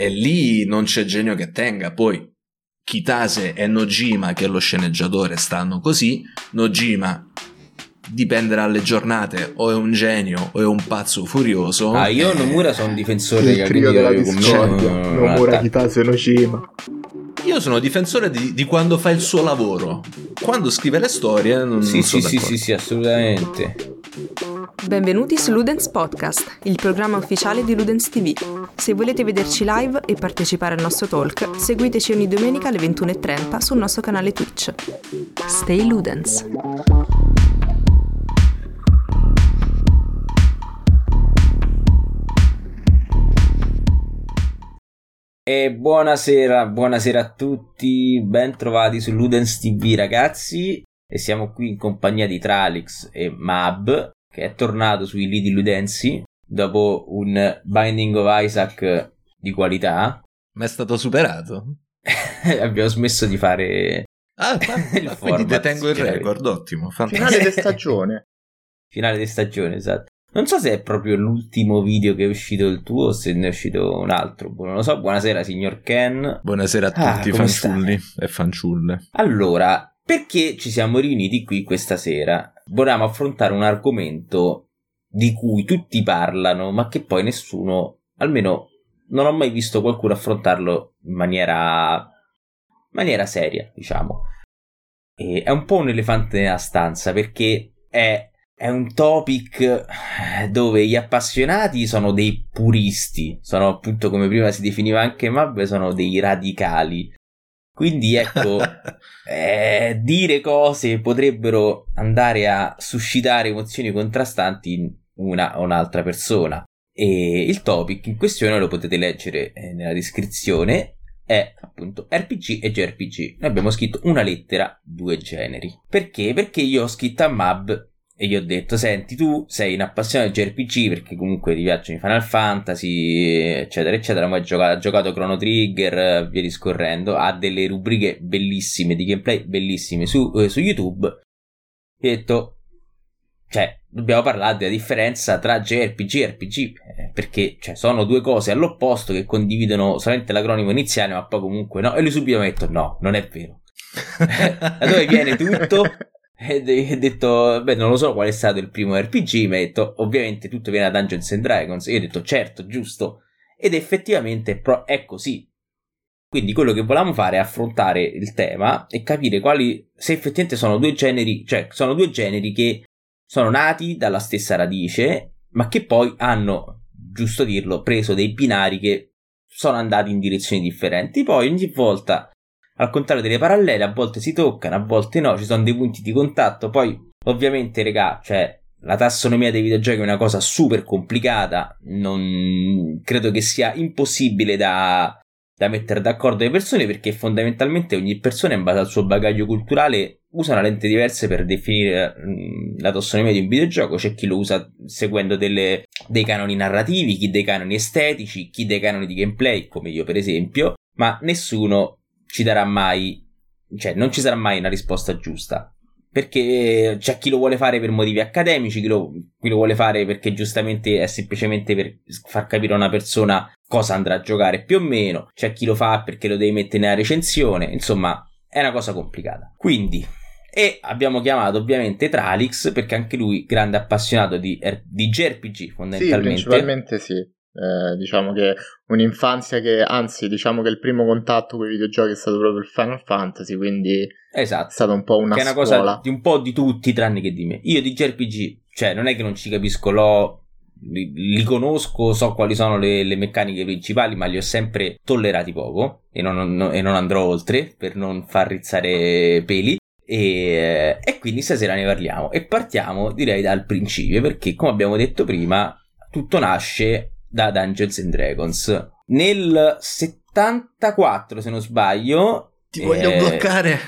E lì non c'è genio che tenga. Poi Kitase e Nojima, che è lo sceneggiatore, stanno così. Nojima dipende dalle giornate, o è un genio o è un pazzo furioso. Ah, io Nomura sono un difensore Il trio della discordia. Nomura, Kitase, Nojima. Io sono difensore di, di, quando fa il suo lavoro. Quando scrive le storie, non, sì, non sì, so sì, sì, sì, assolutamente. Benvenuti su Ludens Podcast, il programma ufficiale di Ludens TV. Se volete vederci live e partecipare al nostro talk, seguiteci ogni domenica alle 21.30 sul nostro canale Twitch. Stay Ludens! E buonasera, buonasera a tutti, ben trovati su Ludens TV ragazzi e siamo qui in compagnia di Tralix e Mab che è tornato sui lidi ludensi dopo un Binding of Isaac di qualità. Ma è stato superato? Abbiamo smesso di fare Ah, il quindi detengo il record, ottimo. Fantastico. Finale di stagione. Finale di stagione, esatto. Non so se è proprio l'ultimo video che è uscito il tuo o se ne è uscito un altro. Non lo so. Buonasera, signor Ken. Buonasera a tutti, ah, fanciulli stai? e fanciulle. Allora, perché ci siamo riuniti qui questa sera? Volevamo affrontare un argomento di cui tutti parlano, ma che poi nessuno, almeno non ho mai visto qualcuno affrontarlo in maniera, maniera seria, diciamo. E è un po' un elefante nella stanza perché è è un topic dove gli appassionati sono dei puristi, sono appunto come prima si definiva anche Mabbe, sono dei radicali. Quindi ecco, eh, dire cose potrebbero andare a suscitare emozioni contrastanti in una o un'altra persona. E il topic in questione lo potete leggere eh, nella descrizione. È appunto RPG e JRPG. Noi abbiamo scritto una lettera, due generi. Perché? Perché io ho scritto a Mab e gli ho detto senti tu sei un appassionato di JRPG perché comunque ti piacciono i Final Fantasy eccetera eccetera ma hai giocato, giocato Chrono Trigger via discorrendo ha delle rubriche bellissime di gameplay bellissime su, eh, su YouTube. E ho detto cioè dobbiamo parlare della differenza tra JRPG e RPG eh, perché cioè, sono due cose all'opposto che condividono solamente l'acronimo iniziale ma poi comunque no. E lui subito mi ha detto no non è vero. Da dove viene tutto e ho detto, beh, non lo so qual è stato il primo RPG, mi ha detto, ovviamente tutto viene da Dungeons and Dragons. E io ho detto, certo, giusto. Ed effettivamente è così. Quindi quello che volevamo fare è affrontare il tema e capire quali, se effettivamente sono due generi, cioè sono due generi che sono nati dalla stessa radice, ma che poi hanno, giusto dirlo, preso dei binari che sono andati in direzioni differenti. Poi ogni volta al contrario delle parallele, a volte si toccano, a volte no, ci sono dei punti di contatto. Poi, ovviamente, regà, cioè, la tassonomia dei videogiochi è una cosa super complicata. Non credo che sia impossibile da, da mettere d'accordo le persone perché fondamentalmente ogni persona, in base al suo bagaglio culturale, usa una lente diversa per definire la tassonomia di un videogioco. C'è chi lo usa seguendo delle, dei canoni narrativi, chi dei canoni estetici, chi dei canoni di gameplay, come io per esempio, ma nessuno ci darà mai, cioè non ci sarà mai una risposta giusta. Perché c'è chi lo vuole fare per motivi accademici, chi lo, chi lo vuole fare perché giustamente è semplicemente per far capire a una persona cosa andrà a giocare più o meno, c'è chi lo fa perché lo devi mettere nella recensione, insomma è una cosa complicata. Quindi, e abbiamo chiamato ovviamente Tralix perché anche lui grande appassionato di, di JRPG fondamentalmente. Sì, principalmente sì. Eh, diciamo che un'infanzia che, anzi, diciamo che il primo contatto con i videogiochi è stato proprio il Final Fantasy, quindi esatto. è stata un po' una che è una scuola. cosa di un po' di tutti, tranne che di me. Io di JRPG, cioè, non è che non ci capisco, l'ho li, li, conosco, so quali sono le, le, meccaniche principali, ma li ho sempre tollerati poco e non, non, e non andrò oltre per non far rizzare peli. E, e, quindi stasera ne parliamo. E partiamo, direi, dal principio, perché come abbiamo detto prima, tutto nasce da Dungeons and Dragons. Nel 74, se non sbaglio. Ti voglio eh... bloccare.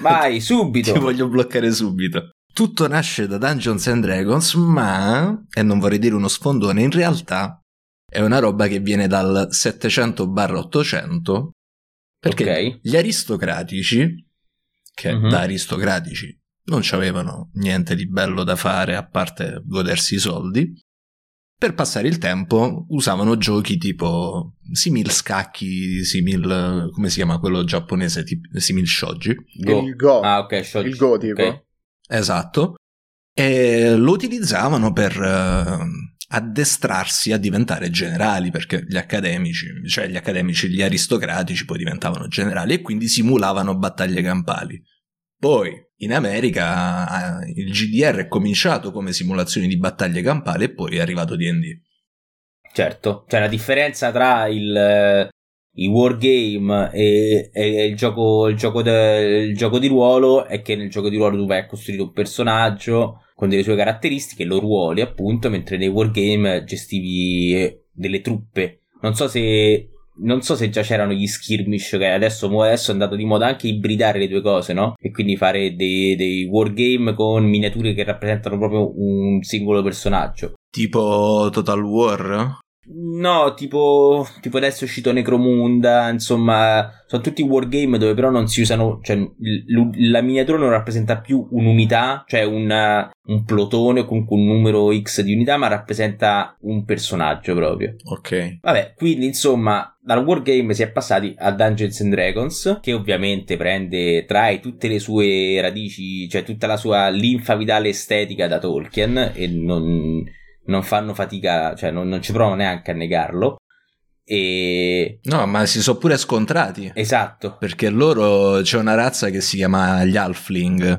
Vai, subito. Ti voglio bloccare subito. Tutto nasce da Dungeons and Dragons, ma, e non vorrei dire uno sfondone, in realtà è una roba che viene dal 700-800, perché okay. gli aristocratici, che mm-hmm. da aristocratici non avevano niente di bello da fare a parte godersi i soldi, per passare il tempo usavano giochi tipo simil scacchi, simil come si chiama quello giapponese, tipo, simil shoji. Go. Il Go. Ah, ok, shoji. Il Go tipo. Okay. Esatto. E lo utilizzavano per uh, addestrarsi a diventare generali, perché gli accademici, cioè gli accademici, gli aristocratici poi diventavano generali e quindi simulavano battaglie campali. Poi in America il GDR è cominciato come simulazione di battaglie campali e poi è arrivato D&D. Certo, cioè la differenza tra il, i wargame e, e il, gioco, il, gioco de, il gioco di ruolo è che nel gioco di ruolo tu vai a costruire un personaggio con delle sue caratteristiche, lo ruoli appunto, mentre nei wargame gestivi delle truppe. Non so se non so se già c'erano gli skirmish che adesso, adesso è andato di moda anche ibridare le due cose, no? E quindi fare dei, dei wargame con miniature che rappresentano proprio un singolo personaggio. Tipo Total War? No, tipo, tipo adesso è uscito Necromunda, insomma, sono tutti wargame dove però non si usano, cioè l- la miniatura non rappresenta più un'unità, cioè una, un plotone con un numero X di unità, ma rappresenta un personaggio proprio. Ok. Vabbè, quindi insomma, dal wargame si è passati a Dungeons and Dragons, che ovviamente prende, trae tutte le sue radici, cioè tutta la sua linfa vitale estetica da Tolkien e non non fanno fatica, cioè non, non ci provano neanche a negarlo. E... No, ma si sono pure scontrati. Esatto. Perché loro c'è una razza che si chiama gli Halfling.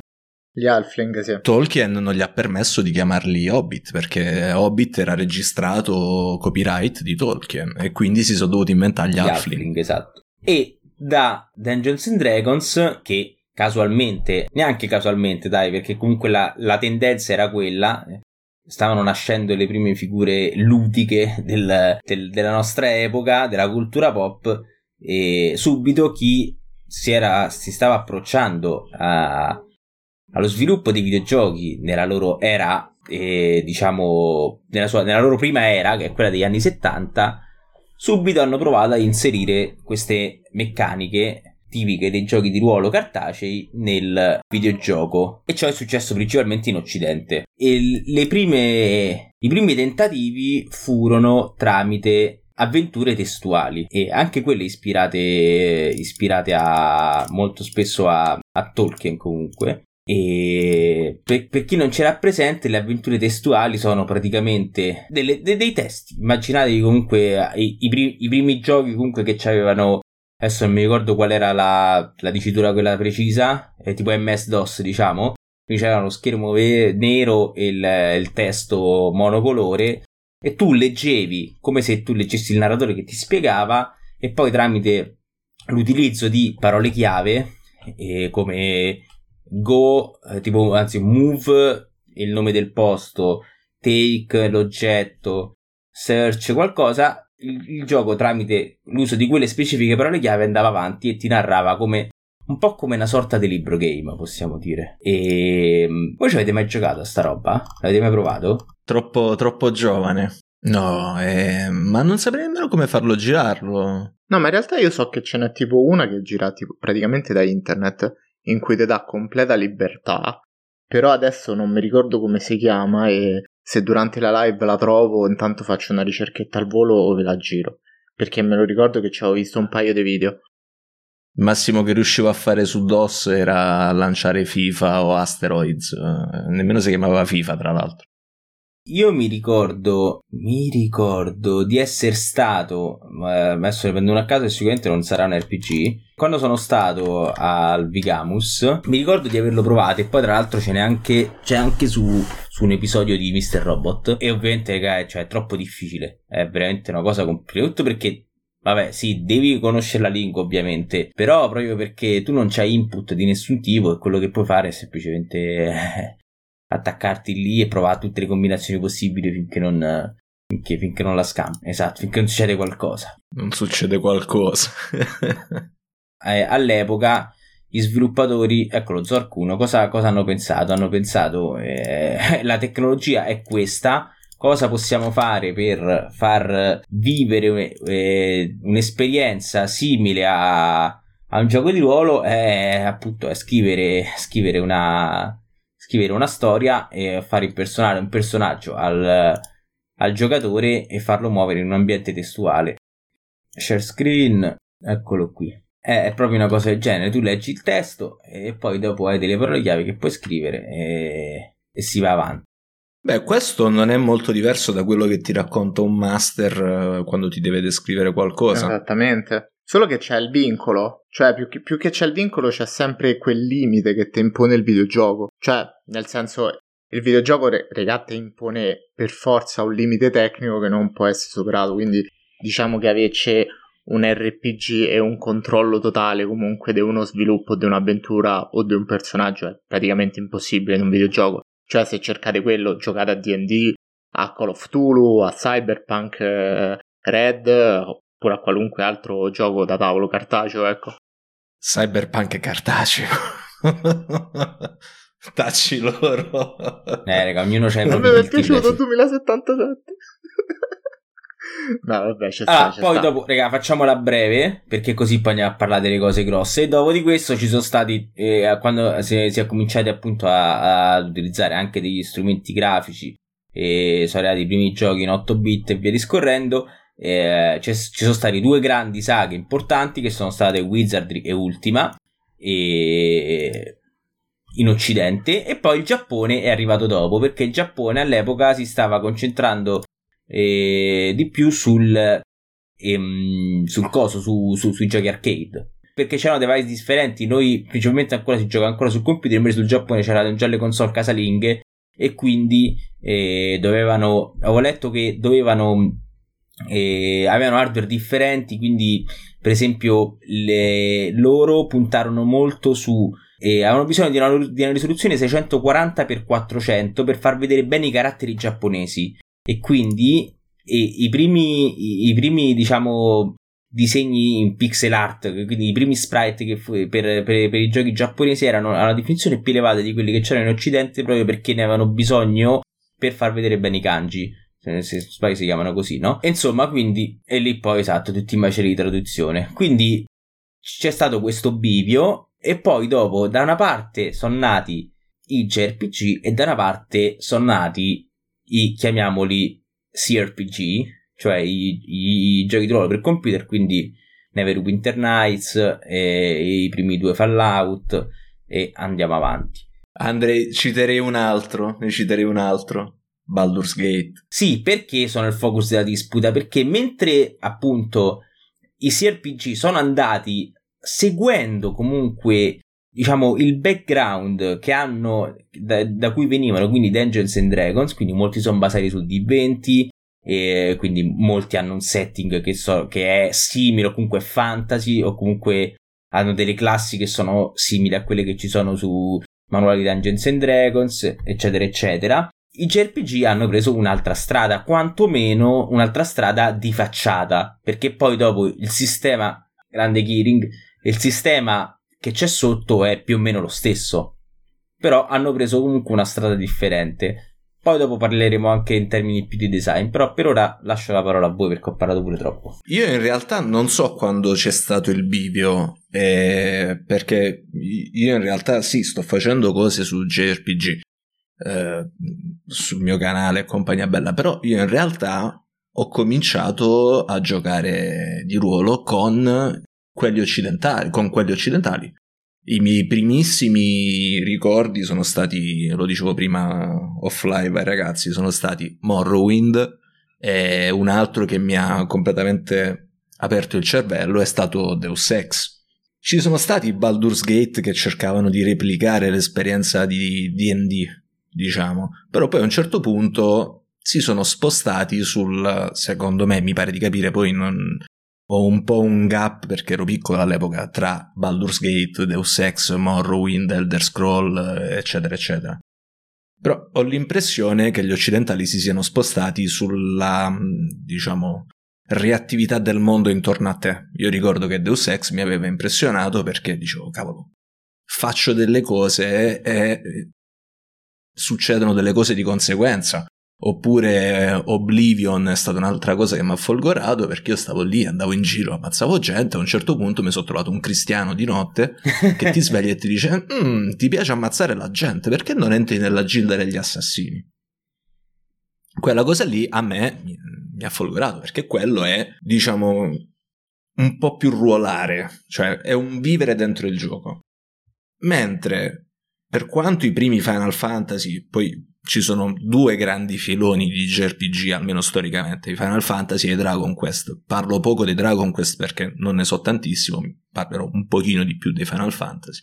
Gli Halfling, sì. Tolkien non gli ha permesso di chiamarli Hobbit perché Hobbit era registrato copyright di Tolkien e quindi si sono dovuti inventare gli, gli Halfling. Halfling. Esatto. E da Dungeons and Dragons, che casualmente, neanche casualmente, dai, perché comunque la, la tendenza era quella, stavano nascendo le prime figure ludiche del, del, della nostra epoca, della cultura pop, e subito chi si, era, si stava approcciando a, allo sviluppo dei videogiochi nella loro era, eh, diciamo, nella, sua, nella loro prima era, che è quella degli anni 70, subito hanno provato a inserire queste meccaniche tipiche dei giochi di ruolo cartacei nel videogioco. E ciò è successo principalmente in occidente. E prime, i primi tentativi furono tramite avventure testuali e anche quelle ispirate, ispirate a molto spesso a, a Tolkien comunque. E per, per, chi non c'era presente, le avventure testuali sono praticamente delle, de, dei testi. Immaginatevi comunque i, i, primi, i primi giochi comunque che avevano adesso non mi ricordo qual era la, la dicitura quella precisa, è tipo MS-DOS diciamo, quindi c'era lo schermo ve- nero e il, il testo monocolore e tu leggevi come se tu leggessi il narratore che ti spiegava e poi tramite l'utilizzo di parole chiave eh, come go, eh, tipo anzi move, il nome del posto, take l'oggetto, search qualcosa, il, il, gioco tramite l'uso di quelle specifiche parole chiave andava avanti e ti narrava come un po' come una sorta di libro game, possiamo dire. E voi ci avete mai giocato a sta roba? L'avete mai provato? Troppo, troppo giovane. No, eh, ma non saprei nemmeno come farlo girarlo. No, ma in realtà io so che ce n'è tipo una che gira tipo, praticamente da internet in cui ti dà completa libertà. Però adesso non mi ricordo come si chiama e se durante la live la trovo, intanto faccio una ricerchetta al volo o ve la giro. Perché me lo ricordo che ci avevo visto un paio di video. Il massimo che riuscivo a fare su DOS era lanciare FIFA o Asteroids. Eh, nemmeno si chiamava FIFA, tra l'altro. Io mi ricordo, mi ricordo di essere stato, eh, adesso ne prendo uno a caso e sicuramente non sarà un RPG. Quando sono stato al Vigamus, mi ricordo di averlo provato e poi tra l'altro ce n'è anche, c'è anche su, su un episodio di Mr. Robot. E ovviamente, ragazzi, cioè, è troppo difficile. È veramente una cosa complicata. perché Vabbè, sì, devi conoscere la lingua ovviamente, però proprio perché tu non c'hai input di nessun tipo e quello che puoi fare è semplicemente attaccarti lì e provare tutte le combinazioni possibili finché non, finché, finché non la scampi. Esatto, finché non succede qualcosa. Non succede qualcosa. eh, all'epoca gli sviluppatori, ecco lo Zork 1, cosa, cosa hanno pensato? Hanno pensato eh, la tecnologia è questa, cosa possiamo fare per far vivere eh, un'esperienza simile a, a, un gioco di ruolo? È appunto è scrivere, scrivere una scrivere una storia e fare impersonare un personaggio al, al giocatore e farlo muovere in un ambiente testuale. Share screen, eccolo qui. È, è proprio una cosa del genere, tu leggi il testo e poi dopo hai delle parole chiave che puoi scrivere e, e si va avanti. Beh, questo non è molto diverso da quello che ti racconta un master eh, quando ti deve descrivere qualcosa. Esattamente. Solo che c'è il vincolo, cioè più che, più che c'è il vincolo c'è sempre quel limite che ti impone il videogioco. Cioè, nel senso, il videogioco, regà, ti impone per forza un limite tecnico che non può essere superato. Quindi diciamo che avesse un RPG e un controllo totale comunque di uno sviluppo di un'avventura o di un personaggio è praticamente impossibile in un videogioco. Cioè, se cercate quello, giocate a DD, a Call of Tulu, a Cyberpunk eh, Red, oppure a qualunque altro gioco da tavolo cartaceo, ecco. Cyberpunk cartaceo. Tacci loro. Eh, raga, ognuno c'ha i propri Mi è piaciuto 2077. No, vabbè, c'è allora, sta, poi sta. dopo, raga, facciamola breve, perché così poi andiamo a parlare delle cose grosse. E dopo di questo ci sono stati, eh, quando si, si, è cominciati appunto ad utilizzare anche degli strumenti grafici, e sono arrivati i primi giochi in 8 bit e via discorrendo, eh, ci sono stati due grandi saghe importanti che sono state Wizardry e Ultima, e in Occidente e poi il Giappone è arrivato dopo perché il Giappone all'epoca si stava concentrando eh, di più sul, ehm, sul coso, su, su, sui giochi arcade. Perché c'erano device differenti, noi principalmente ancora si gioca ancora sul computer, invece sul Giappone c'erano già le console casalinghe e quindi eh, dovevano, avevo letto che dovevano, eh, avevano hardware differenti, quindi per esempio le, loro puntarono molto su e avevano bisogno di una, di una risoluzione 640x400 per far vedere bene i caratteri giapponesi. E quindi e i primi, i, primi diciamo disegni in pixel art, quindi i primi sprite che fu, per, per, per, i giochi giapponesi erano a una definizione più elevata di quelli che c'erano in occidente proprio perché ne avevano bisogno per far vedere bene i kanji se, se sbaglio si chiamano così, no? E insomma, quindi, e lì poi esatto, tutti i macelli di traduzione. Quindi c'è stato questo bivio, e poi dopo, da una parte sono nati i JRPG, e da una parte sono nati i chiamiamoli CRPG, cioè i, i, giochi di ruolo per computer, quindi Neverwinter Nights e i primi due Fallout e andiamo avanti. Andrei, citerei un altro, ne citerei un altro. Baldur's Gate. Sì, perché sono il focus della disputa? Perché mentre appunto i CRPG sono andati seguendo comunque diciamo, il background che hanno, da, da, cui venivano, quindi Dungeons and Dragons, quindi molti sono basati su D20, e quindi molti hanno un setting che, so, che è simile o comunque fantasy o comunque hanno delle classi che sono simili a quelle che ci sono su manuali Dungeons and Dragons, eccetera, eccetera. I JRPG hanno preso un'altra strada, quantomeno un'altra strada di facciata, perché poi dopo il sistema, grande Gearing, il sistema che c'è sotto è più o meno lo stesso. Però hanno preso comunque una strada differente. Poi dopo parleremo anche in termini più di design, però per ora lascio la parola a voi perché ho parlato pure troppo. Io in realtà non so quando c'è stato il bivio, eh, perché io in realtà sì, sto facendo cose su JRPG, eh, sul mio canale e compagnia bella, però io in realtà ho cominciato a giocare di ruolo con quelli occidentali, con quelli occidentali. I miei primissimi ricordi sono stati, lo dicevo prima offline ai ragazzi, sono stati Morrowind e un altro che mi ha completamente aperto il cervello è stato Deus Ex. Ci sono stati Baldur's Gate che cercavano di replicare l'esperienza di D&D, diciamo, però poi a un certo punto si sono spostati sul, secondo me, mi pare di capire, poi non, ho un po' un gap perché ero piccolo all'epoca tra Baldur's Gate, Deus Ex, Morrowind, Elder Scroll, eccetera, eccetera. Però ho l'impressione che gli occidentali si siano spostati sulla, diciamo, reattività del mondo intorno a te. Io ricordo che Deus Ex mi aveva impressionato perché dicevo, cavolo, faccio delle cose e succedono delle cose di conseguenza. Oppure Oblivion è stata un'altra cosa che mi ha folgorato perché io stavo lì, andavo in giro, ammazzavo gente. A un certo punto mi sono trovato un cristiano di notte che ti sveglia e ti dice: mm, Ti piace ammazzare la gente, perché non entri nella gilda degli assassini? quella cosa lì a me mi, mi ha folgorato perché quello è, diciamo, un po' più ruolare, cioè è un vivere dentro il gioco. Mentre per quanto i primi Final Fantasy, poi ci sono due grandi filoni di JRPG, almeno storicamente, i Final Fantasy e i Dragon Quest. Parlo poco dei Dragon Quest perché non ne so tantissimo, parlerò un pochino di più dei Final Fantasy.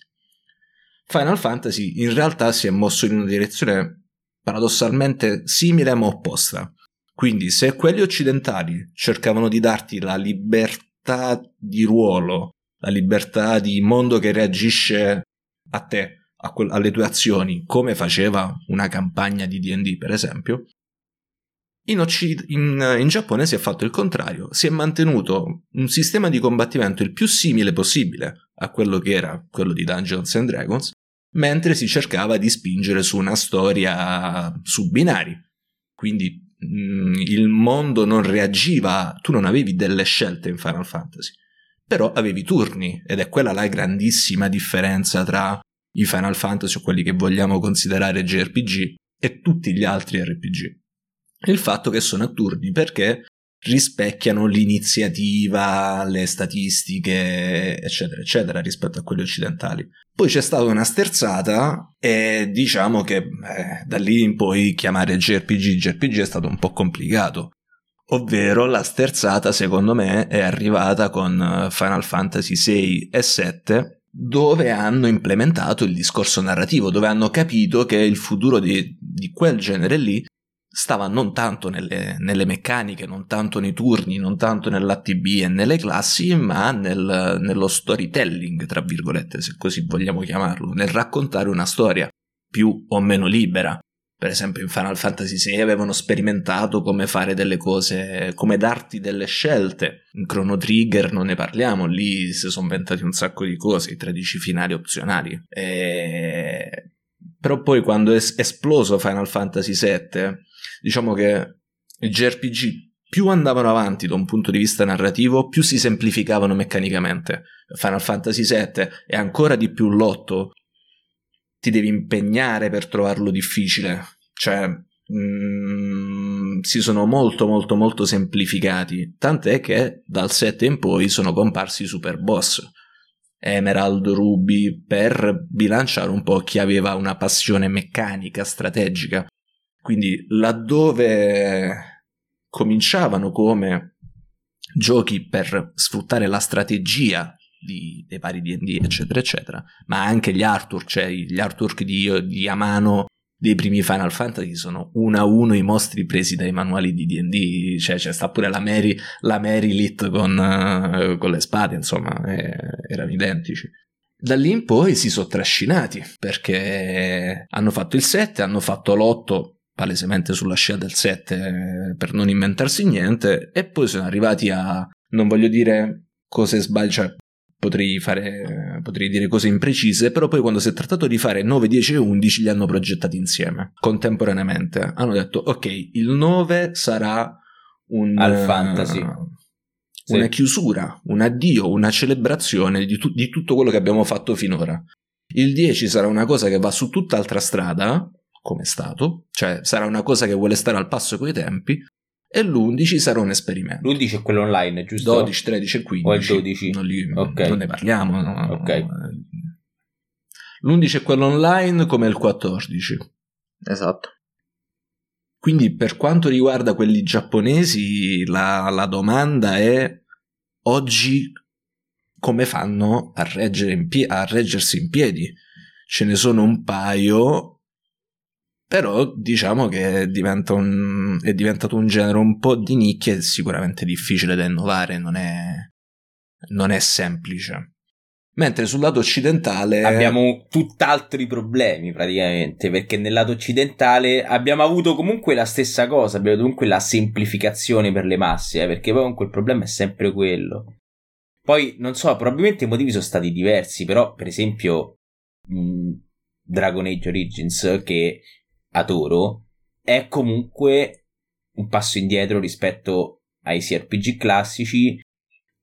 Final Fantasy in realtà si è mosso in una direzione paradossalmente simile ma opposta. Quindi se quelli occidentali cercavano di darti la libertà di ruolo, la libertà di mondo che reagisce a te, que- alle tue azioni, come faceva una campagna di DD, per esempio, in, Occid- in, in, Giappone si è fatto il contrario, si è mantenuto un sistema di combattimento il più simile possibile a quello che era quello di Dungeons and Dragons, mentre si cercava di spingere su una storia su binari. Quindi mh, mm, il mondo non reagiva, tu non avevi delle scelte in Final Fantasy, però avevi turni ed è quella la grandissima differenza tra i Final Fantasy o quelli che vogliamo considerare JRPG e tutti gli altri RPG. Il fatto che sono a turni perché rispecchiano l'iniziativa, le statistiche, eccetera, eccetera, rispetto a quelli occidentali. Poi c'è stata una sterzata e diciamo che eh, da lì in poi chiamare JRPG JRPG è stato un po' complicato. Ovvero la sterzata, secondo me, è arrivata con Final Fantasy 6 e 7 dove hanno implementato il discorso narrativo, dove hanno capito che il futuro di, di quel genere lì stava non tanto nelle, nelle, meccaniche, non tanto nei turni, non tanto nell'ATB e nelle classi, ma nel, nello storytelling, tra virgolette, se così vogliamo chiamarlo, nel raccontare una storia più o meno libera per esempio in Final Fantasy VI avevano sperimentato come fare delle cose, come darti delle scelte. In Chrono Trigger non ne parliamo, lì si sono inventati un sacco di cose, i 13 finali opzionali. E... Però poi quando è esploso Final Fantasy VII, diciamo che i JRPG più andavano avanti da un punto di vista narrativo, più si semplificavano meccanicamente. Final Fantasy VII è ancora di più lotto ti devi impegnare per trovarlo difficile. Cioè, mm, si sono molto molto molto semplificati. Tant'è che dal 7 in poi sono comparsi i super boss. Emerald, Ruby, per bilanciare un po' chi aveva una passione meccanica, strategica. Quindi laddove cominciavano come giochi per sfruttare la strategia di, dei vari D&D eccetera eccetera ma anche gli artwork cioè gli artwork di, di Amano dei primi Final Fantasy sono uno a uno i mostri presi dai manuali di D&D cioè c'è sta pure la Mary, la Mary con, uh, con le spade insomma eh, erano identici. Da lì in poi si sono trascinati perché hanno fatto il 7 hanno fatto l'8 palesemente sulla scia del 7 eh, per non inventarsi niente e poi sono arrivati a non voglio dire cose sbagliate cioè potrei, fare, potrei dire cose imprecise, però poi quando si è trattato di fare 9, 10 e 11 li hanno progettati insieme, contemporaneamente. Hanno detto, ok, il 9 sarà un... Al fantasy. Una sì. chiusura, un addio, una celebrazione di, tu- di tutto quello che abbiamo fatto finora. Il 10 sarà una cosa che va su tutt'altra strada, come è stato, cioè sarà una cosa che vuole stare al passo coi tempi, e l'11 sarà un esperimento. L'11 è quello online, giusto? 12, 13 e 15. O il 12? Non, li, okay. non ne parliamo. No, ok. L'11 è quello online come il 14. Esatto. Quindi per quanto riguarda quelli giapponesi, la, la domanda è oggi come fanno a, in pie- a reggersi in piedi? Ce ne sono un paio però diciamo che diventa un, è diventato un genere un po' di nicchia e sicuramente difficile da innovare, non è, non è semplice. Mentre sul lato occidentale abbiamo tutt'altri problemi praticamente, perché nel lato occidentale abbiamo avuto comunque la stessa cosa, abbiamo comunque la semplificazione per le masse, eh, perché poi comunque il problema è sempre quello. Poi non so, probabilmente i motivi sono stati diversi, però per esempio mh, Dragon Age Origins che adoro, è comunque un passo indietro rispetto ai CRPG classici.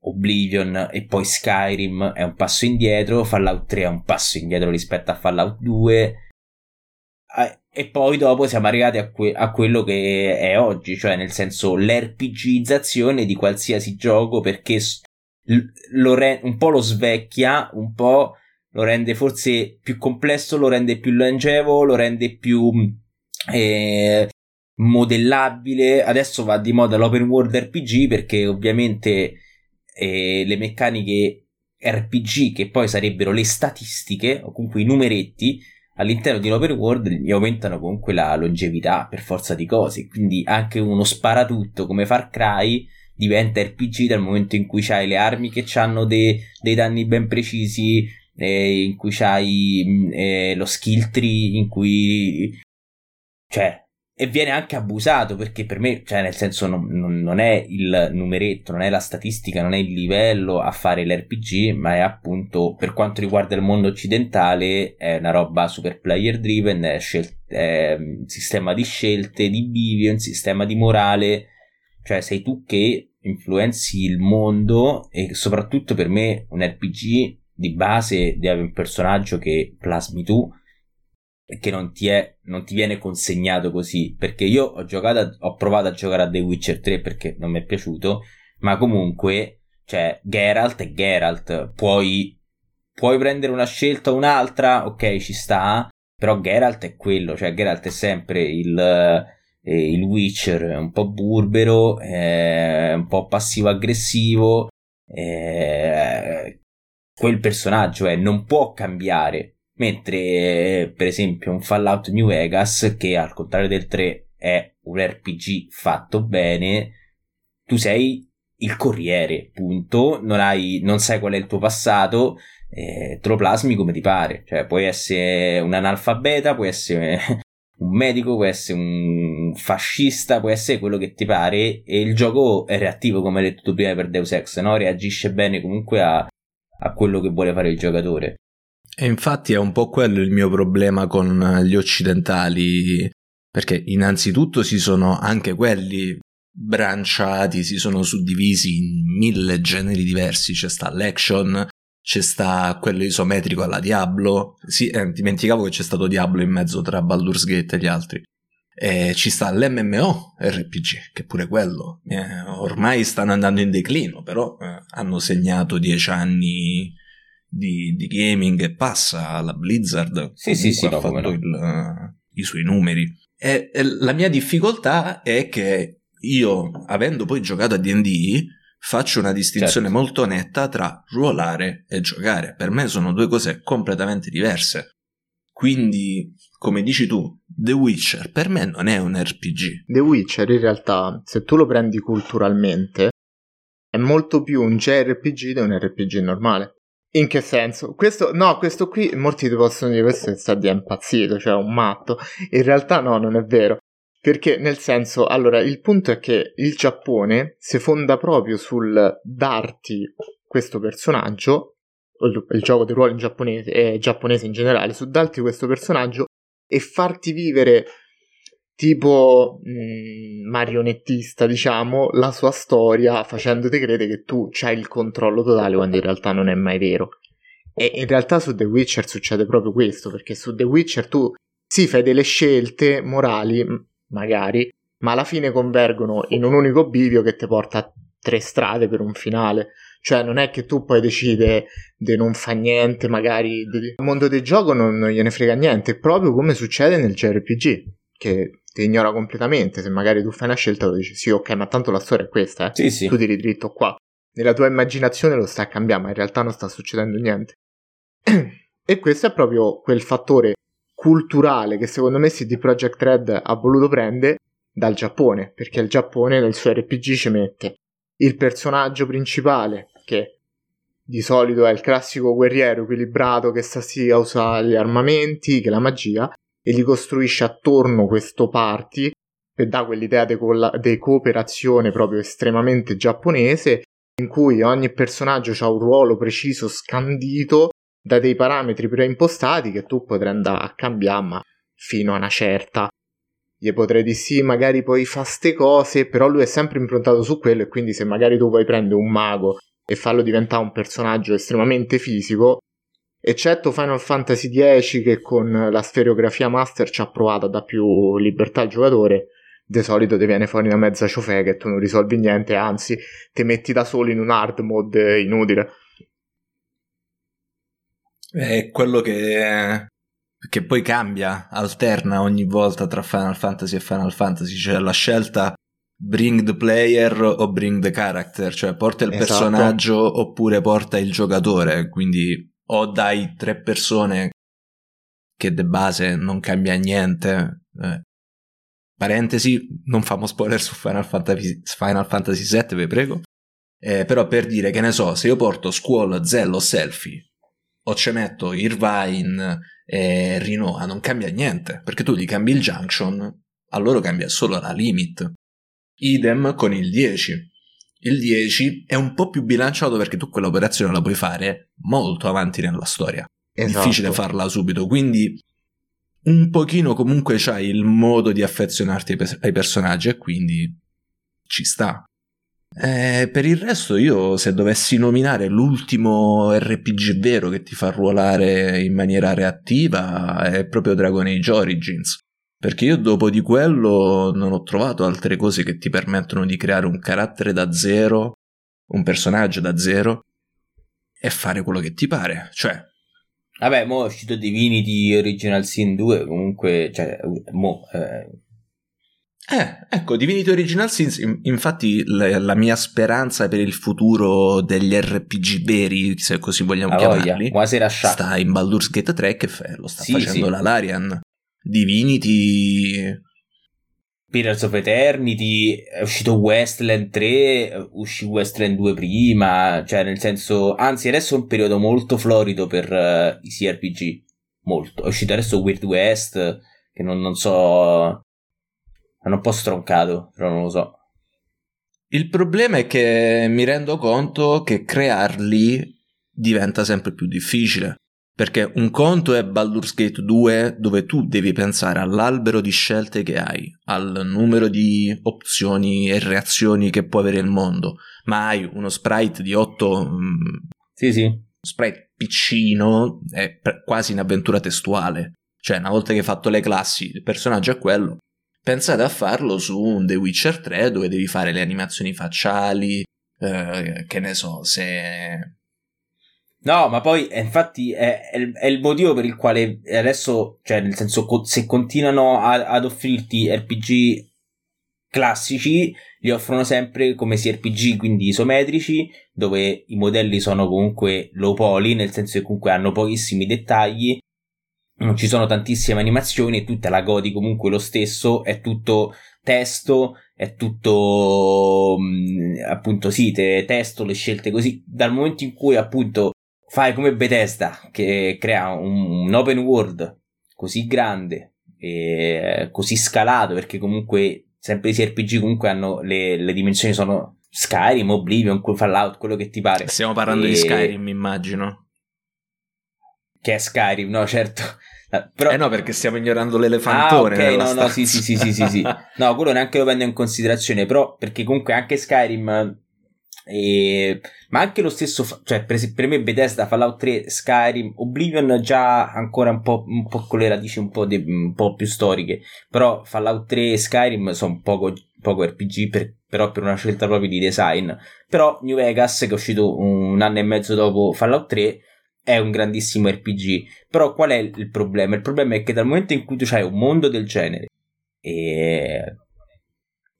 Oblivion e poi Skyrim è un passo indietro, Fallout 3 è un passo indietro rispetto a Fallout 2. e poi dopo siamo arrivati a, que- a, quello che è oggi, cioè nel senso l'RPGizzazione di qualsiasi gioco perché re- un po' lo svecchia, un po' lo rende forse più complesso, lo rende più longevo, lo rende più eh, modellabile. Adesso va di moda l'open world RPG perché ovviamente eh, le meccaniche RPG, che poi sarebbero le statistiche o comunque i numeretti, all'interno di un open world gli aumentano comunque la longevità per forza di cose. Quindi anche uno sparatutto come Far Cry diventa RPG dal momento in cui hai le armi che hanno de- dei danni ben precisi, eh, in cui c'hai mm, eh, lo skill tree, in cui... Cioè, e viene anche abusato perché per me, cioè nel senso non, non, è il numeretto, non è la statistica, non è il livello a fare l'RPG, ma è appunto per quanto riguarda il mondo occidentale è una roba super player driven, è, scel- è un sistema di scelte, di bivio, un sistema di morale, cioè sei tu che influenzi il mondo e soprattutto per me un RPG di base deve avere un personaggio che plasmi tu che non ti, è, non ti viene consegnato così. Perché io ho giocato, ho provato a giocare a The Witcher 3 perché non mi è piaciuto, ma comunque, cioè, Geralt è Geralt. Puoi, puoi prendere una scelta o un'altra, ok, ci sta, però Geralt è quello, cioè Geralt è sempre il, eh, il Witcher, un po' burbero, eh, un po' passivo-aggressivo, eh, quel personaggio è, non può cambiare. Mentre, per esempio, un Fallout New Vegas, che al contrario del 3 è un RPG fatto bene, tu sei il corriere, punto. Non, hai, non sai qual è il tuo passato, eh, te lo plasmi come ti pare. Cioè, puoi essere un analfabeta, puoi essere un medico, puoi essere un fascista, puoi essere quello che ti pare. E il gioco è reattivo, come hai detto prima per Deus Ex, no? Reagisce bene comunque a, a quello che vuole fare il giocatore. E infatti è un po' quello il mio problema con gli occidentali, perché innanzitutto si sono anche quelli branciati, si sono suddivisi in mille generi diversi, c'è sta l'action, c'è sta quello isometrico alla Diablo, sì, eh, dimenticavo che c'è stato Diablo in mezzo tra Baldur's Gate e gli altri. E ci sta l'MMO RPG, che pure quello eh, ormai stanno andando in declino, però eh, hanno segnato dieci anni di, di, gaming e passa alla Blizzard. Sì, sì, sì, ha no, fatto il, uh, i suoi numeri. E, e la mia difficoltà è che io, avendo poi giocato a DD, faccio una distinzione Certo. molto netta tra ruolare e giocare. Per me sono due cose completamente diverse. Quindi, come dici tu, The Witcher per me non è un RPG. The Witcher in realtà, se tu lo prendi culturalmente, è molto più un JRPG di un RPG normale. In che senso? Questo, no, questo qui, molti ti possono dire questo sta di impazzito, cioè un matto. In realtà no, non è vero. Perché nel senso, allora, il punto è che il Giappone si fonda proprio sul darti questo personaggio, il, il gioco di ruolo in giapponese, eh, giapponese in generale, su darti questo personaggio e farti vivere tipo mh, marionettista, diciamo, la sua storia facendoti credere che tu c'hai il controllo totale quando in realtà non è mai vero. E in realtà su The Witcher succede proprio questo, perché su The Witcher tu sì fai delle scelte morali, magari, ma alla fine convergono in un unico bivio che ti porta a tre strade per un finale. Cioè, non è che tu poi decide di non fa niente, magari. Il mondo del gioco non, non gliene frega niente, proprio come succede nel JRPG, che ti ignora completamente. Se magari tu fai una scelta, lo dici sì, ok, ma tanto la storia è questa, eh. Sì, sì. Tu tiri dritto qua. Nella tua immaginazione lo sta cambiando, ma in realtà non sta succedendo niente. e questo è proprio quel fattore culturale che secondo me CD Projekt Red ha voluto prendere dal Giappone, perché il Giappone nel suo RPG ci mette il personaggio principale, che di solito è il classico guerriero equilibrato che sa sì a usare gli armamenti, che la magia, e gli costruisce attorno questo party che dà quell'idea di colla- cooperazione proprio estremamente giapponese, in cui ogni personaggio ha un ruolo preciso, scandito, da dei parametri preimpostati che tu potrai andare a cambiare, ma fino a una certa. Gli potrei dire sì, magari poi fa ste cose, però lui è sempre improntato su quello e quindi se magari tu vuoi prendere un mago e farlo diventare un personaggio estremamente fisico, Eccetto Final Fantasy X che con la stereografia master ci ha provato a dare più libertà al giocatore, di solito ti viene fuori una mezza ciofè che tu non risolvi niente, anzi ti metti da solo in un hard mode inutile. È quello che, che poi cambia, alterna ogni volta tra Final Fantasy e Final Fantasy, cioè la scelta bring the player o bring the character, cioè porta il esatto. personaggio oppure porta il giocatore, quindi o dai tre persone che de base non cambia niente. Eh. Parentesi, non famo spoiler su Final Fantasy, Final Fantasy VII, vi prego. Eh, però per dire che ne so, se io porto Squall, Zello, Selfie o ci metto Irvine e Rinoa, non cambia niente, perché tu gli cambi il junction, a loro cambia solo la limit. Idem con il 10 il 10 è un po' più bilanciato perché tu quell'operazione la puoi fare molto avanti nella storia. Esatto. Difficile farla subito, quindi un pochino comunque c'hai il modo di affezionarti ai, personaggi e quindi ci sta. Eh, per il resto io se dovessi nominare l'ultimo RPG vero che ti fa ruolare in maniera reattiva è proprio Dragon Age Origins perché io dopo di quello non ho trovato altre cose che ti permettono di creare un carattere da zero, un personaggio da zero e fare quello che ti pare. Cioè, Vabbè, mo è uscito Divinity Original Sin 2, comunque, cioè, mo... Eh... eh ecco, Divinity Original Sin, infatti la, la, mia speranza per il futuro degli RPG veri, se così vogliamo ah, chiamarli, sta in Baldur's Gate 3 che lo sta sì, facendo sì. la Larian. Divinity Pillars of Eternity, è uscito Westland 3, uscì Westland 2 prima, cioè nel senso, anzi adesso è un periodo molto florido per uh, i CRPG, molto. È uscito adesso Weird West, che non, non so, hanno un po' stroncato, però non lo so. Il problema è che mi rendo conto che crearli diventa sempre più difficile. Perché un conto è Baldur's Gate 2 dove tu devi pensare all'albero di scelte che hai, al numero di opzioni e reazioni che può avere il mondo, ma hai uno sprite di 8... Mm, sì, sì. Sprite piccino, è quasi un'avventura testuale. Cioè, una volta che hai fatto le classi, il personaggio è quello. Pensate a farlo su un The Witcher 3 dove devi fare le animazioni facciali, eh, che ne so, se No, ma poi eh, infatti è, è, il motivo per il quale adesso, cioè nel senso, se continuano a, ad offrirti RPG classici, li offrono sempre come CRPG, quindi isometrici, dove i modelli sono comunque low poly, nel senso che comunque hanno pochissimi dettagli, non ci sono tantissime animazioni e tutta la godi comunque lo stesso, è tutto testo, è tutto mm, appunto sì, te, testo, le scelte così, dal momento in cui appunto fai come Bethesda che crea un, un open world così grande e così scalato perché comunque sempre i CRPG comunque hanno le, le dimensioni sono Skyrim, Oblivion, Fallout, quello che ti pare. Stiamo parlando e... di Skyrim, immagino. Che è Skyrim, no, certo. Però... Eh no, perché stiamo ignorando l'elefantone. Ah, ok, no, no, sì, sì, sì, sì, sì, sì. No, quello neanche lo prendo in considerazione, però perché comunque anche Skyrim e, ma anche lo stesso, cioè per, per, me Bethesda, Fallout 3, Skyrim, Oblivion già ancora un po', un po' con le radici un po', de, un po', più storiche, però Fallout 3 e Skyrim sono poco, poco RPG, per, però per una scelta proprio di design. Però New Vegas, che è uscito un anno e mezzo dopo Fallout 3, è un grandissimo RPG. Però qual è il problema? Il problema è che dal momento in cui tu hai un mondo del genere e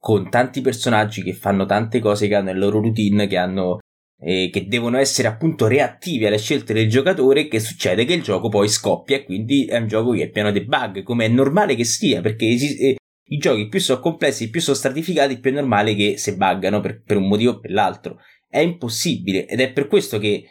con tanti personaggi che fanno tante cose che hanno il loro routine, che hanno eh, che devono essere appunto reattivi alle scelte del giocatore, che succede che il gioco poi scoppia e quindi è un gioco che è pieno di bug, come è normale che sia, perché esi- eh, i giochi più sono complessi, più sono stratificati, più è normale che se buggano per, per un motivo o per l'altro. È impossibile ed è per questo che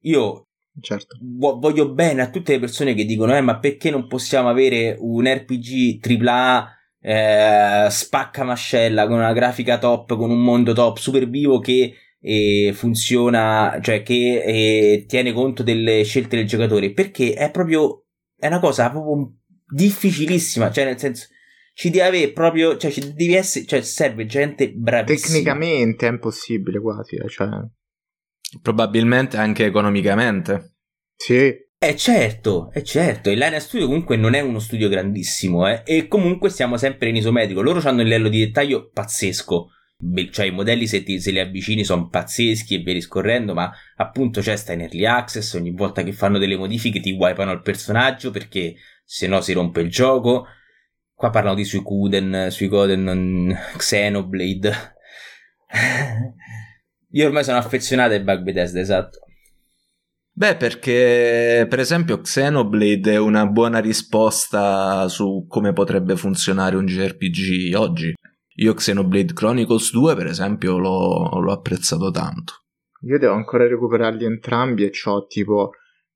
io certo. voglio bene a tutte le persone che dicono eh ma perché non possiamo avere un RPG AAA eh, spacca mascella con una grafica top, con un mondo top, super vivo che eh, funziona, cioè che eh, tiene conto delle scelte del giocatore, perché è proprio, è una cosa proprio difficilissima, cioè nel senso, ci deve avere proprio, cioè ci devi essere, cioè serve gente bravissima. Tecnicamente è impossibile quasi, eh, cioè. Probabilmente anche economicamente. Sì. Eh certo, è certo, il Line Studio comunque non è uno studio grandissimo, eh, e comunque stiamo sempre in isometrico, loro hanno un livello di dettaglio pazzesco, Beh, cioè i modelli se, ti, se li avvicini sono pazzeschi e via discorrendo, ma appunto c'è sta in early access, ogni volta che fanno delle modifiche ti wipano il personaggio perché se no si rompe il gioco, qua parlano di Suicuden, Suicoden, Xenoblade, io ormai sono affezionato ai bug Bethesda, esatto. Beh, perché per esempio Xenoblade è una buona risposta su come potrebbe funzionare un JRPG oggi. Io Xenoblade Chronicles 2, per esempio, l'ho, l'ho apprezzato tanto. Io devo ancora recuperarli entrambi e ho tipo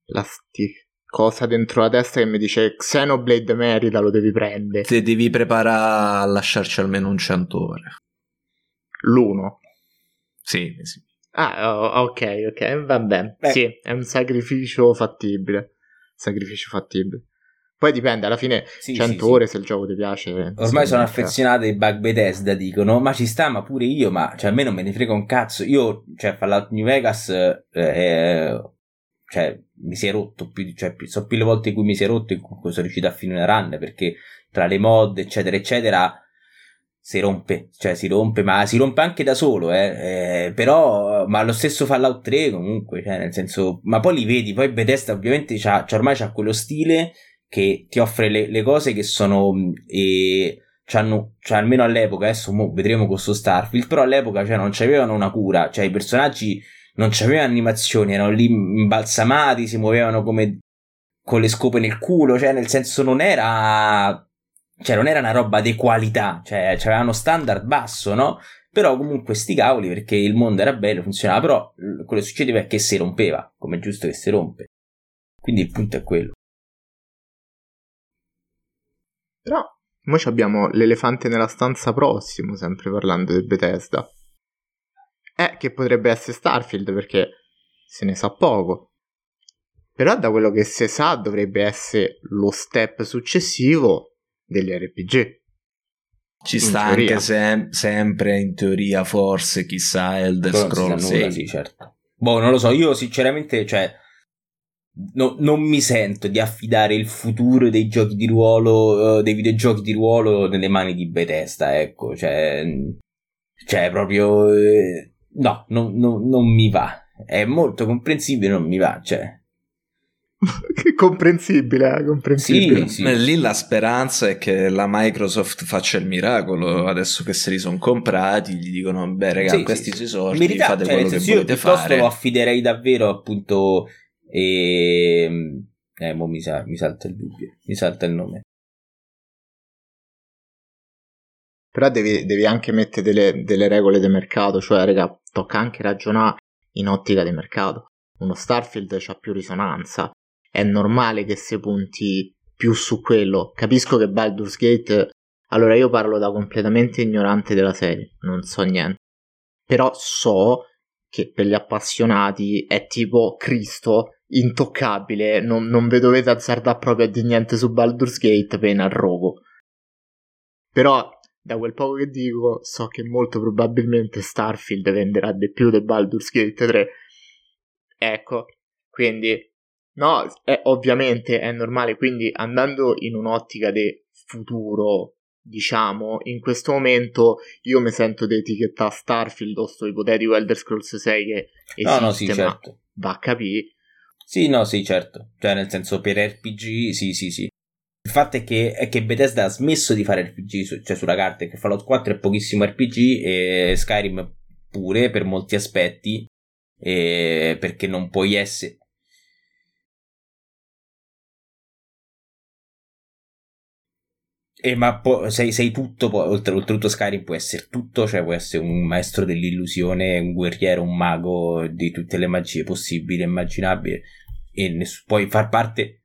la sti- cosa dentro la testa che mi dice Xenoblade merita, lo devi prendere. Ti devi preparare a lasciarci almeno un 100 ore. L'uno. Sì, sì. Ah, ok, ok, va bene. Sì, è un sacrificio fattibile. Sacrificio fattibile. Poi dipende, alla fine Sì, 100 sì, sì. ore se il gioco ti piace. Ormai sono cioè, affezionato ai bug Bethesda, dicono, ma ci sta, ma pure io, ma cioè, a me non me ne frega un cazzo. Io, cioè, Fallout New Vegas, eh, eh, cioè, mi si è rotto più, cioè, più- so più le volte in cui mi si è rotto in cui sono riuscito a finire una run, perché tra le mod, eccetera, eccetera, si rompe, cioè si rompe, ma si rompe anche da solo, eh, eh, però, ma lo stesso Fallout 3 comunque, cioè, nel senso, ma poi li vedi, poi Bethesda ovviamente c'ha, c'ha- ormai c'ha quello stile che ti offre le, le cose che sono, mh, e, c'hanno, cioè almeno all'epoca, adesso mo vedremo con sto Starfield, però all'epoca cioè, non c'avevano una cura, cioè i personaggi non c'avevano animazioni, erano lì imbalsamati, si muovevano come con le scope nel culo, cioè nel senso non era cioè non era una roba di qualità, cioè c'avevano standard basso, no? Però comunque sti cavoli perché il mondo era bello, funzionava, però quello che succedeva è che si rompeva, come è giusto che si rompe. Quindi il punto è quello. Però, noi abbiamo l'elefante nella stanza prossimo, sempre parlando del Bethesda. Eh, che potrebbe essere Starfield, perché se ne sa poco. Però da quello che si sa dovrebbe essere lo step successivo degli RPG. Ci In sta teoria. anche sem- sempre in teoria, forse, chissà, Elder Scrolls nulla, 6. sì, certo. Boh, non lo so, io sinceramente, cioè, no- non mi sento di affidare il futuro dei giochi di ruolo, eh, dei videogiochi di ruolo nelle mani di Bethesda, ecco, cioè, cioè proprio, eh, no, non, non- non mi va. È molto comprensibile, non mi va, cioè. Comprensibile, eh, comprensibile. Sì, sì. Lì la speranza è che la Microsoft faccia il miracolo. Adesso che se li sono comprati, gli dicono: Beh, raga, Sì, questi sì, soldi, Verità, fate cioè, quello che senso, io volete piuttosto fare. lo affiderei davvero appunto e eh mo mi, sa- mi salta il dubbio mi salta il nome Però devi, devi anche mettere delle, delle regole di mercato, cioè, raga, tocca anche ragionare in ottica di mercato. Uno Starfield ha più risonanza. È normale che si punti più su quello. Capisco che Baldur's Gate. Allora, io parlo da completamente ignorante della serie, non so niente. Però so che per gli appassionati è tipo Cristo, intoccabile. Non, non vi dovete azzardare proprio di niente su Baldur's Gate, pena al rogo. Però da quel poco che dico, so che molto probabilmente Starfield venderà di più di Baldur's Gate 3. Ecco, quindi, no, è, ovviamente è normale. Quindi, andando in un'ottica di futuro, diciamo, in questo momento io mi sento di etichettare Starfield o sto ipotetico Elder Scrolls 6 che esiste, no no sì certo va a capire. sì no sì certo cioè nel senso per RPG sì sì sì il fatto è che, è che Bethesda ha smesso di fare RPG su- cioè sulla carta che Fallout 4 è pochissimo RPG e Skyrim pure per molti aspetti perché non puoi essere E ma po- sei, sei tutto, poi, oltre, oltretutto Skyrim può essere tutto, cioè può essere un maestro dell'illusione, un guerriero, un mago di tutte le magie possibili e immaginabili e ness- puoi far parte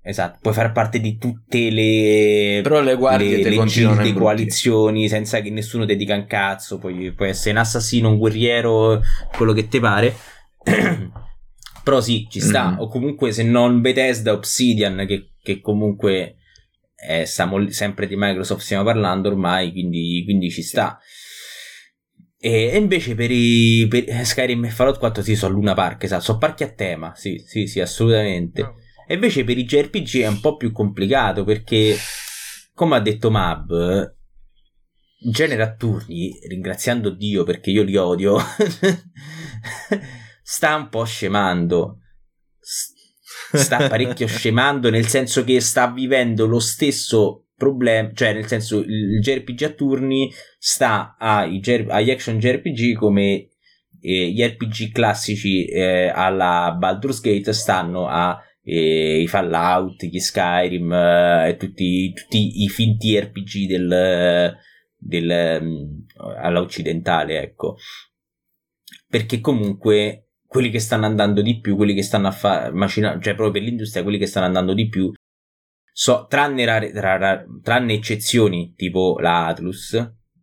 esatto, puoi far parte di tutte le Però le guardie le, le gilde, coalizioni senza che nessuno ti dica un cazzo, puoi, puoi essere un assassino, un guerriero, quello che ti pare. Però sì, ci sta, Mhm. o comunque se non Bethesda, Obsidian, che, che comunque eh, stiamo sempre di Microsoft stiamo parlando ormai, quindi, quindi ci sta. E invece per, i, per Skyrim e Fallout 4 sì, sono Luna Park, esatto, sono parchi a tema, sì, sì, sì, assolutamente. No. E invece per i JRPG è un po' più complicato perché, come ha detto Mab, genere a turni, ringraziando Dio perché io li odio, sta un po' scemando. Sta parecchio scemando nel senso che sta vivendo lo stesso problema, cioè nel senso il JRPG a turni sta ai, agli action JRPG come eh, gli RPG classici eh, alla Baldur's Gate stanno a eh, i Fallout, gli Skyrim e tutti, tutti, i finti RPG del, del, um, alla occidentale, ecco. Perché comunque quelli che stanno andando di più, quelli che stanno a fare, cioè proprio per l'industria, quelli che stanno andando di più, so, tranne, rare, rare, tranne eccezioni tipo la Atlus,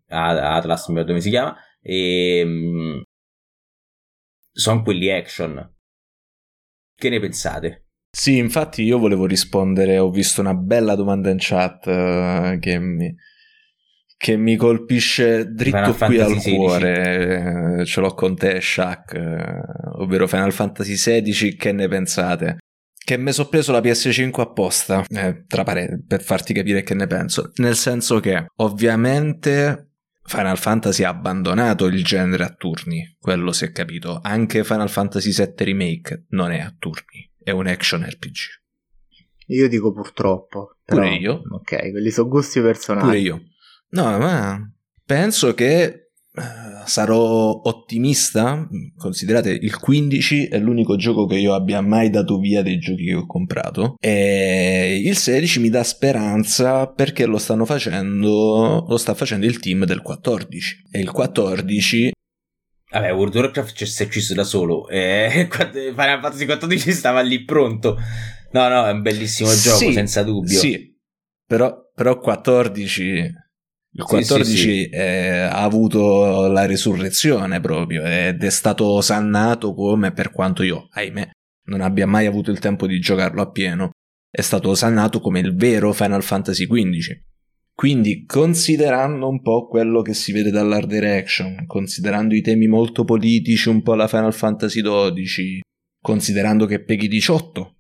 Atlas, non come si chiama, e, um, sono quelli action. Che ne pensate? Sì, infatti io volevo rispondere, ho visto una bella domanda in chat uh, che mi, che mi colpisce dritto Final qui Fantasy al cuore, eh, ce l'ho con te Shaq, eh, ovvero Final Fantasy XVI, che ne pensate? Che mi sono preso la PS5 apposta, eh, tra parentesi, per farti capire che ne penso, nel senso che ovviamente Final Fantasy ha abbandonato il genere a turni, quello si è capito, anche Final Fantasy VII Remake non è a turni, è un action RPG. Io dico purtroppo. Però, Pure io. Ok, quelli sono gusti personali. Pure io. No, ma penso che eh, sarò ottimista. Considerate il 15 è l'unico gioco che io abbia mai dato via dei giochi che ho comprato. E il 16 mi dà speranza perché lo stanno facendo. Lo sta facendo il team del 14. E il 14 Vabbè, World of Warcraft si è ucciso da solo. E Final Fantasy 14 stava lì pronto. No, no, è un bellissimo gioco, sì, senza dubbio. Sì, però, però 14 il 14 sì, sì, sì. Eh, ha avuto la risurrezione proprio ed è stato osannato come per quanto io, ahimè, non abbia mai avuto il tempo di giocarlo appieno, è stato osannato come il vero Final Fantasy XV. Quindi, considerando un po' quello che si vede dall'art direction, considerando i temi molto politici, un po' la Final Fantasy XII, considerando che Peggy 18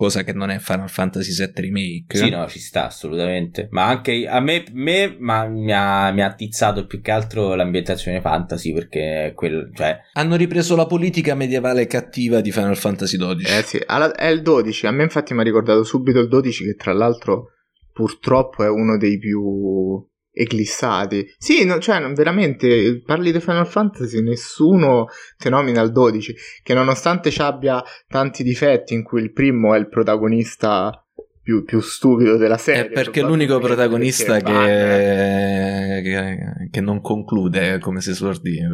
cosa che non è Final Fantasy VII Remake. Sì, no, ci sta assolutamente. Ma anche a me, me ma mi, ha, mi ha attizzato più che altro l'ambientazione fantasy perché quel, cioè... hanno ripreso la politica medievale cattiva di Final Fantasy XII. Eh sì, è il 12. A me infatti mi ha ricordato subito il 12 che tra l'altro purtroppo è uno dei più eclissati. Sì, no, cioè, veramente, parli di Final Fantasy, nessuno te nomina il 12, che nonostante ci abbia tanti difetti, in cui il primo è il protagonista più, più stupido della serie. È perché l'unico protagonista che, che, che, non conclude, come si suol dire.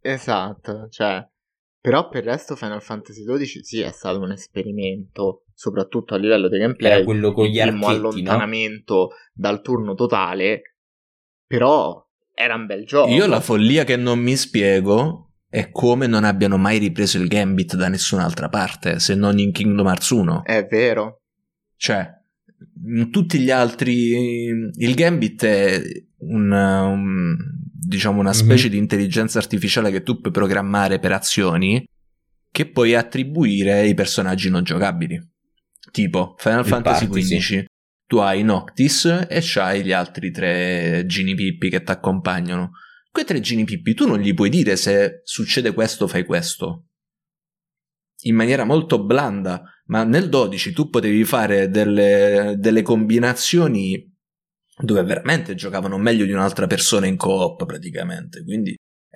Esatto, cioè... Però per il resto Final Fantasy XII sì è stato un esperimento, soprattutto a livello di gameplay. Era quello con gli archetti, allontanamento no? dal turno totale, però era un bel gioco. Io la follia che non mi spiego è come non abbiano mai ripreso il Gambit da nessun'altra parte, se non in Kingdom Hearts 1. È vero. Cioè, in tutti gli altri... Il Gambit è un, un diciamo una specie mm-hmm. di intelligenza artificiale che tu puoi programmare per azioni che puoi attribuire ai personaggi non giocabili. Tipo Final Il Fantasy XV. Tu hai Noctis e c'hai gli altri tre Gini Pippi che ti accompagnano. Quei tre Gini Pippi tu non gli puoi dire se succede questo fai questo. In maniera molto blanda, ma nel 12 tu potevi fare delle, delle combinazioni dove veramente giocavano meglio di un'altra persona in co-op praticamente. Quindi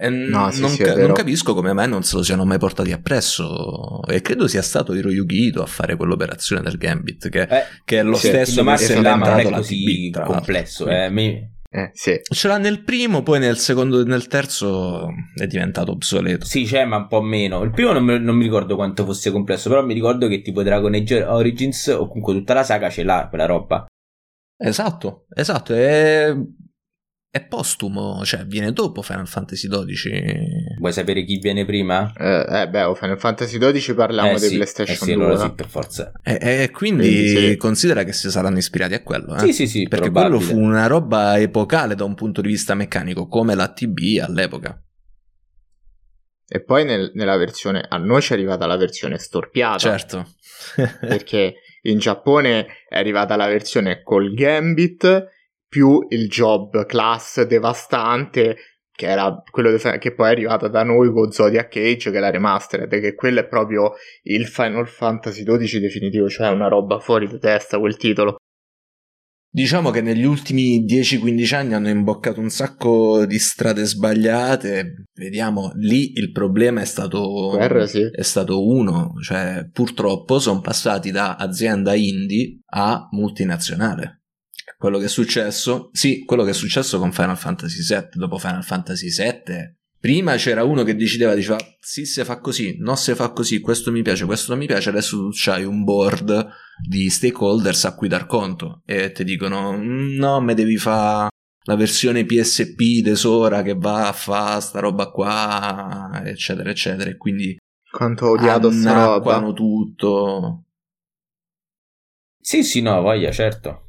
no, sì, non, sì, ca- non, capisco come mai non se lo siano mai portati appresso. E credo sia stato Hiroyuki Ito a fare quell'operazione del Gambit, che, eh, che è lo sì, stesso che si è inventato la così TB, complesso. Eh, mi... Eh, sì. Ce l'ha nel primo, poi nel secondo e nel terzo è diventato obsoleto. Sì, c'è, ma un po' meno. Il primo non mi, non mi, ricordo quanto fosse complesso, però mi ricordo che tipo Dragon Age Origins o comunque tutta la saga ce l'ha quella roba. Esatto, esatto, è, è postumo, cioè viene dopo Final Fantasy XII. Vuoi sapere chi viene prima? Eh, eh beh, Final Fantasy XII parliamo Eh di sì, PlayStation eh sì, 2. allora sì, per forza. E, e quindi Quindi sì. considera che si saranno ispirati a quello. eh? Sì, sì, sì, Perché probabile. quello fu una roba epocale da un punto di vista meccanico, come la TB all'epoca. E poi nel- nella versione, a noi ci è arrivata la versione storpiata. Certo. perché in Giappone è arrivata la versione col Gambit più il job class devastante che era quello de- che poi è arrivata da noi con Zodiac Age che è la remastered che quello è proprio il Final Fantasy XII definitivo cioè una roba fuori di testa quel titolo Diciamo che negli ultimi 10-15 anni hanno imboccato un sacco di strade sbagliate. Vediamo, lì il problema è stato, Guerra, sì. è stato uno, cioè purtroppo sono passati da azienda indie a multinazionale. Quello che è successo, sì, quello che è successo con Final Fantasy VII, dopo Final Fantasy VII, prima c'era uno che decideva, diceva, sì, se fa così, no, se fa così, questo mi piace, questo non mi piace, adesso tu c'hai un board di stakeholders a cui dar conto. E ti dicono "Mm, no me devi fare la versione PSP tesora che va a fa sta roba qua eccetera eccetera. E quindi quanto ho odiato sta roba. tutto. Sì, sì, no, voglia, certo.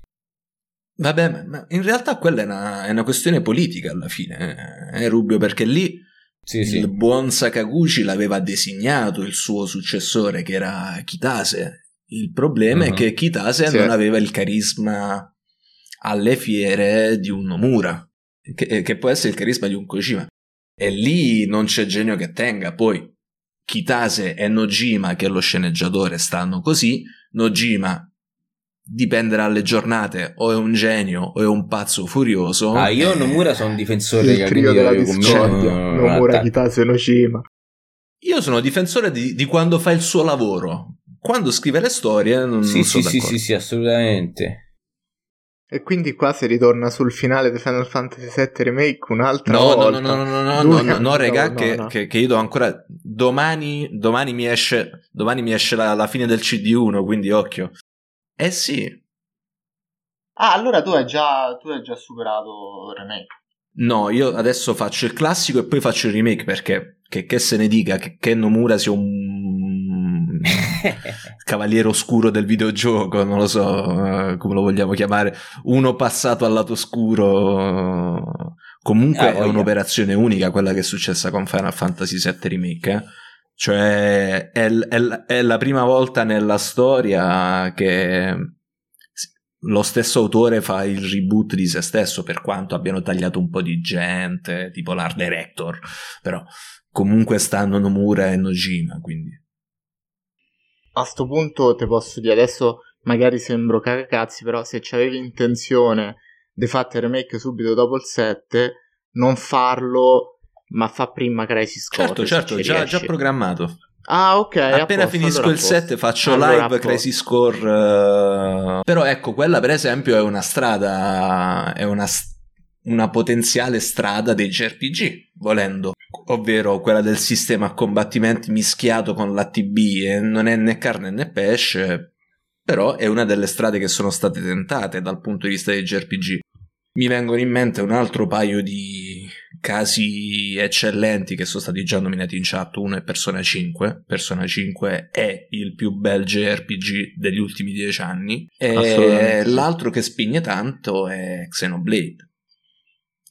Vabbè ma- in realtà quella è una, è una questione politica alla fine eh, Rubio perché lì Sì, sì. il buon Sakaguchi l'aveva designato il suo successore che era Kitase il problema è Mhm. che Kitase Sì. non aveva il carisma alle fiere di un Nomura che, che può essere il carisma di un Kojima e lì non c'è genio che tenga poi Kitase e Nojima che è lo sceneggiatore stanno così Nojima dipende dalle giornate o è un genio o è un pazzo furioso Ah, io Eh, Nomura sono un difensore il che trio della discordia Nomura. Kitase Nojima Io sono difensore di, di quando fa il suo lavoro. Quando scrive le storie non, Sì, non sì, sono sì, d'accordo. sì, sì, assolutamente. e quindi qua si ritorna sul finale di Final Fantasy VII Remake un'altra No, no, volta no, no, no, no, Due- no, no, no, regà, no, che, no. Che, che io do ancora... Domani, domani mi esce, domani mi esce la, la fine del CD1, quindi occhio. Eh sì, Ah, allora tu hai già, tu hai già superato il remake. no, io adesso faccio il classico e poi faccio il remake perché, che, che se ne dica, che, che Nomura sia un cavaliere oscuro del videogioco, non lo so eh, come lo vogliamo chiamare, uno passato al lato oscuro. Comunque Ah, è un'operazione unica quella che è successa con Final Fantasy VII Remake. eh. Cioè, è, è è la prima volta nella storia che lo stesso autore fa il reboot di se stesso, per quanto abbiano tagliato un po' di gente, tipo l'art director, però comunque stanno Nomura e Nojima, quindi. A sto punto ti posso dire, adesso magari sembro cagacazzi, però se c'avevi intenzione di fare il remake subito dopo il 7, non farlo, ma fa prima Crisis Core. Certo, certo, già, già programmato. Ah, ok. Appena finisco allora il. 7 faccio Allora live. Crazy Score. eh, Però ecco, quella per esempio è una strada, è una, una potenziale strada dei JRPG, volendo. Ovvero quella del sistema a combattimenti mischiato con l'ATB e non è né carne né pesce, però è una delle strade che sono state tentate dal punto di vista dei JRPG. Mi vengono in mente un altro paio di casi eccellenti che sono stati già nominati in chat. Uno è Persona 5. Persona 5 è il più bel JRPG degli ultimi dieci anni. E l'altro che spigne tanto è Xenoblade.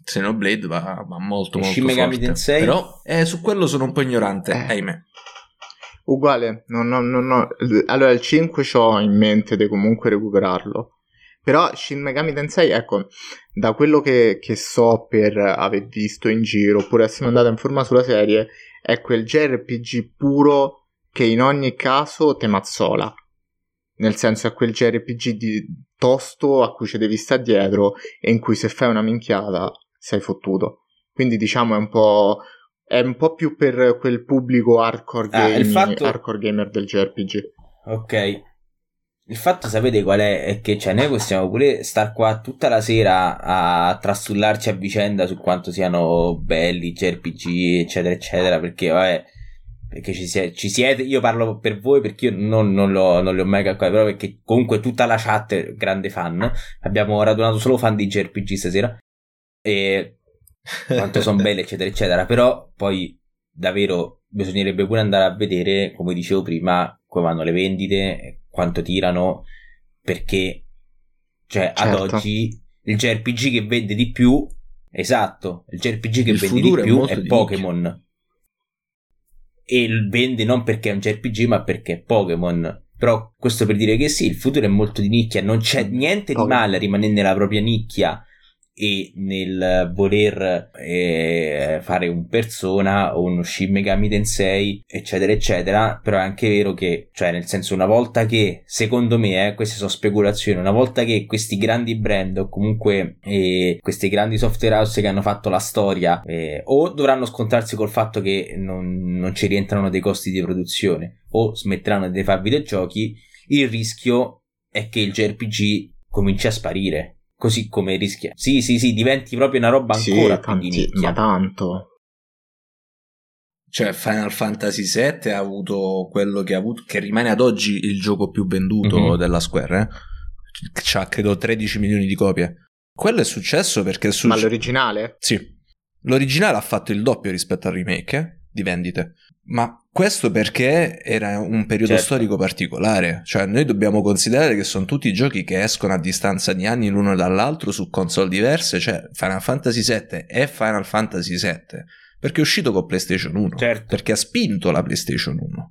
Xenoblade va, va molto E molto Shin Megami forte. Tensei? Però eh, su quello sono un po' ignorante, Eh. ahimè. Uguale, no, no, no, no. Allora il 5 ho in mente di comunque recuperarlo. Però Shin Megami Tensei, ecco, da quello che, che so per aver visto in giro, oppure essere andato in forma sulla serie, è quel JRPG puro che in ogni caso te mazzola. Nel senso è quel JRPG di tosto a cui ci devi stare dietro e in cui se fai una minchiata sei fottuto. Quindi diciamo è un po'... È un po' più per quel pubblico hardcore, Ah, gaming- fatto- hardcore gamer del JRPG. Ok. Il fatto, sapete qual è? È che cioè, noi possiamo pure star qua tutta la sera a trastullarci a vicenda su quanto siano belli i JRPG, eccetera, eccetera, perché, vabbè, perché ci, sie- ci siete, io parlo per voi perché io non, non, l'ho- non li ho mai calcolati, però perché comunque tutta la chat è grande fan, abbiamo radunato solo fan di JRPG stasera. e quanto sono belle, eccetera, eccetera. Però poi davvero bisognerebbe pure andare a vedere, come dicevo prima, come vanno le vendite, quanto tirano, perché cioè certo. ad oggi il JRPG che vende di più, esatto, il JRPG che il vende di più è, è Pokémon. E vende non perché è un JRPG, ma perché è Pokémon. Però questo per dire che sì, il futuro è molto di nicchia, non c'è niente di male a rimanere nella propria nicchia e nel voler eh, fare un persona o uno Shin Megami Tensei eccetera eccetera però è anche vero che cioè nel senso una volta che secondo me eh, queste sono speculazioni una volta che questi grandi brand o comunque eh, questi grandi software house che hanno fatto la storia eh, o dovranno scontrarsi col fatto che non, non ci rientrano dei costi di produzione o smetteranno di fare videogiochi il rischio è che il JRPG cominci a sparire Così come rischia. Sì, sì, sì, diventi proprio una roba ancora sì, più di nicchia. Ma tanto. Cioè, Final Fantasy VII ha avuto quello che ha avuto, che rimane ad oggi il gioco più venduto mm-hmm. della Square. Eh? C'ha credo 13 milioni di copie. Quello è successo perché. Su... Ma l'originale? Sì. L'originale ha fatto il doppio rispetto al remake eh? di vendite. Ma questo perché era un periodo certo. storico particolare, cioè noi dobbiamo considerare che sono tutti giochi che escono a distanza di anni l'uno dall'altro su console diverse, cioè Final Fantasy VII è Final Fantasy VII perché è uscito con PlayStation 1, certo. perché ha spinto la PlayStation 1.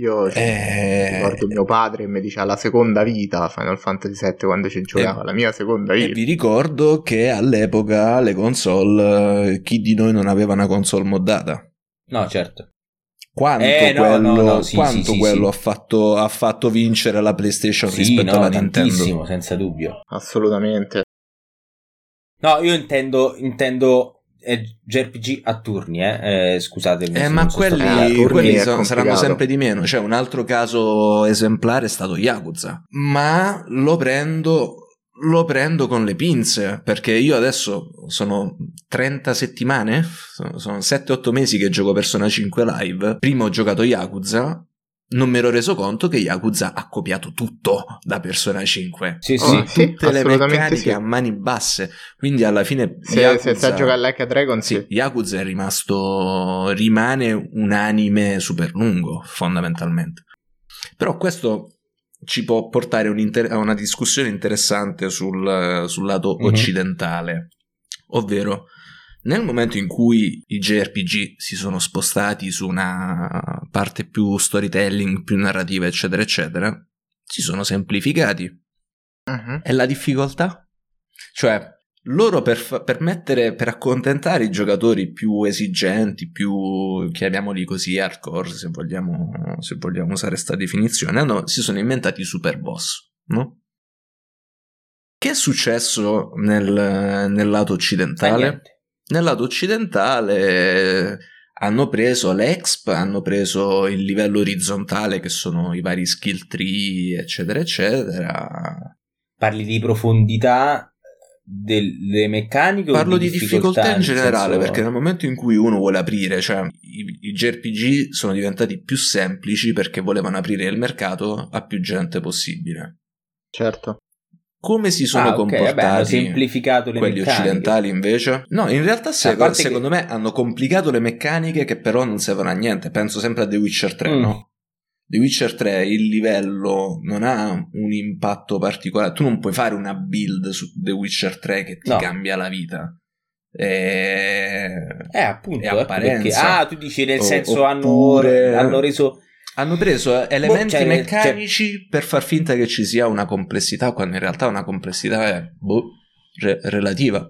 Io eh... ricordo mio padre che mi diceva la seconda vita Final Fantasy VII quando ci giocava, e, la mia seconda vita. E vi ricordo che all'epoca le console, chi di noi non aveva una console moddata? No, certo quanto eh, no, quello, no, no, sì, quanto sì, quello sì, ha, fatto, ha, fatto, vincere la PlayStation rispetto alla Nintendo. senza dubbio. Assolutamente. No, io intendo, intendo eh, JRPG a turni, eh, eh scusatemi. Eh, ma quelli, quelli sono, saranno sempre di meno. Cioè, un altro caso esemplare è stato Yakuza. Ma lo prendo lo prendo con le pinze perché io adesso sono 30 settimane, sono 7-8 mesi che gioco Persona 5 live. Prima ho giocato Yakuza. Non mi ero reso conto che Yakuza ha copiato tutto da Persona 5. Sì, sì, oh, tutte le meccaniche sì. a mani basse. Quindi alla fine. Se, Yakuza, se sta a giocare Like a Dragon, sì. sì. Yakuza è rimasto. rimane un anime super lungo, fondamentalmente. Però questo ci può portare un'inter- a una discussione interessante sul, sul lato mm-hmm. occidentale, ovvero nel momento in cui i JRPG si sono spostati su una parte più storytelling, più narrativa, eccetera, eccetera, si sono semplificati. Uh-huh. E la difficoltà? Cioè, loro per, fa- per, mettere, per accontentare i giocatori più esigenti, più chiamiamoli così hardcore, se vogliamo, se vogliamo usare questa definizione, hanno, si sono inventati i super boss, no? Che è successo nel, nel lato occidentale? Nel lato occidentale hanno preso l'EXP, hanno preso il livello orizzontale che sono i vari skill tree, eccetera, eccetera. Parli di profondità delle meccaniche parlo di difficoltà, difficoltà in generale senso... perché nel momento in cui uno vuole aprire cioè i, i JRPG sono diventati più semplici perché volevano aprire il mercato a più gente possibile certo come si sono ah, comportati okay, vabbè, semplificato le quelli meccaniche. occidentali invece? No, in realtà se, secondo che... me hanno complicato le meccaniche che però non servono a niente. Penso sempre a The Witcher 3, mm. no? The Witcher 3 il livello non ha un impatto particolare. Tu non puoi fare una build su The Witcher 3 che ti no. cambia la vita. E... Eh, appunto. È apparenza. Perché, ah, tu dici nel senso oppure... hanno, hanno reso hanno preso elementi boh, cioè, meccanici cioè... per far finta che ci sia una complessità, quando in realtà una complessità è boh, re- relativa.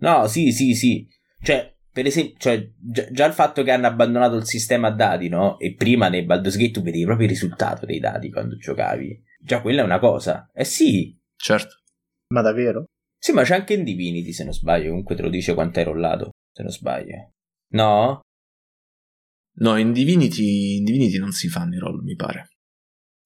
No, sì, sì, sì. Cioè, per esempio, cioè, già, già, il fatto che hanno abbandonato il sistema a dati, no? E prima nei Baldur's Gate tu vedevi proprio il risultato dei dati quando giocavi. Già quella è una cosa. Eh sì. Certo. Ma davvero? Sì, ma c'è anche in Divinity, se non sbaglio. Comunque te lo dice quanto hai rollato, se non sbaglio. No? No, in Divinity, in Divinity non si fanno i roll, mi pare.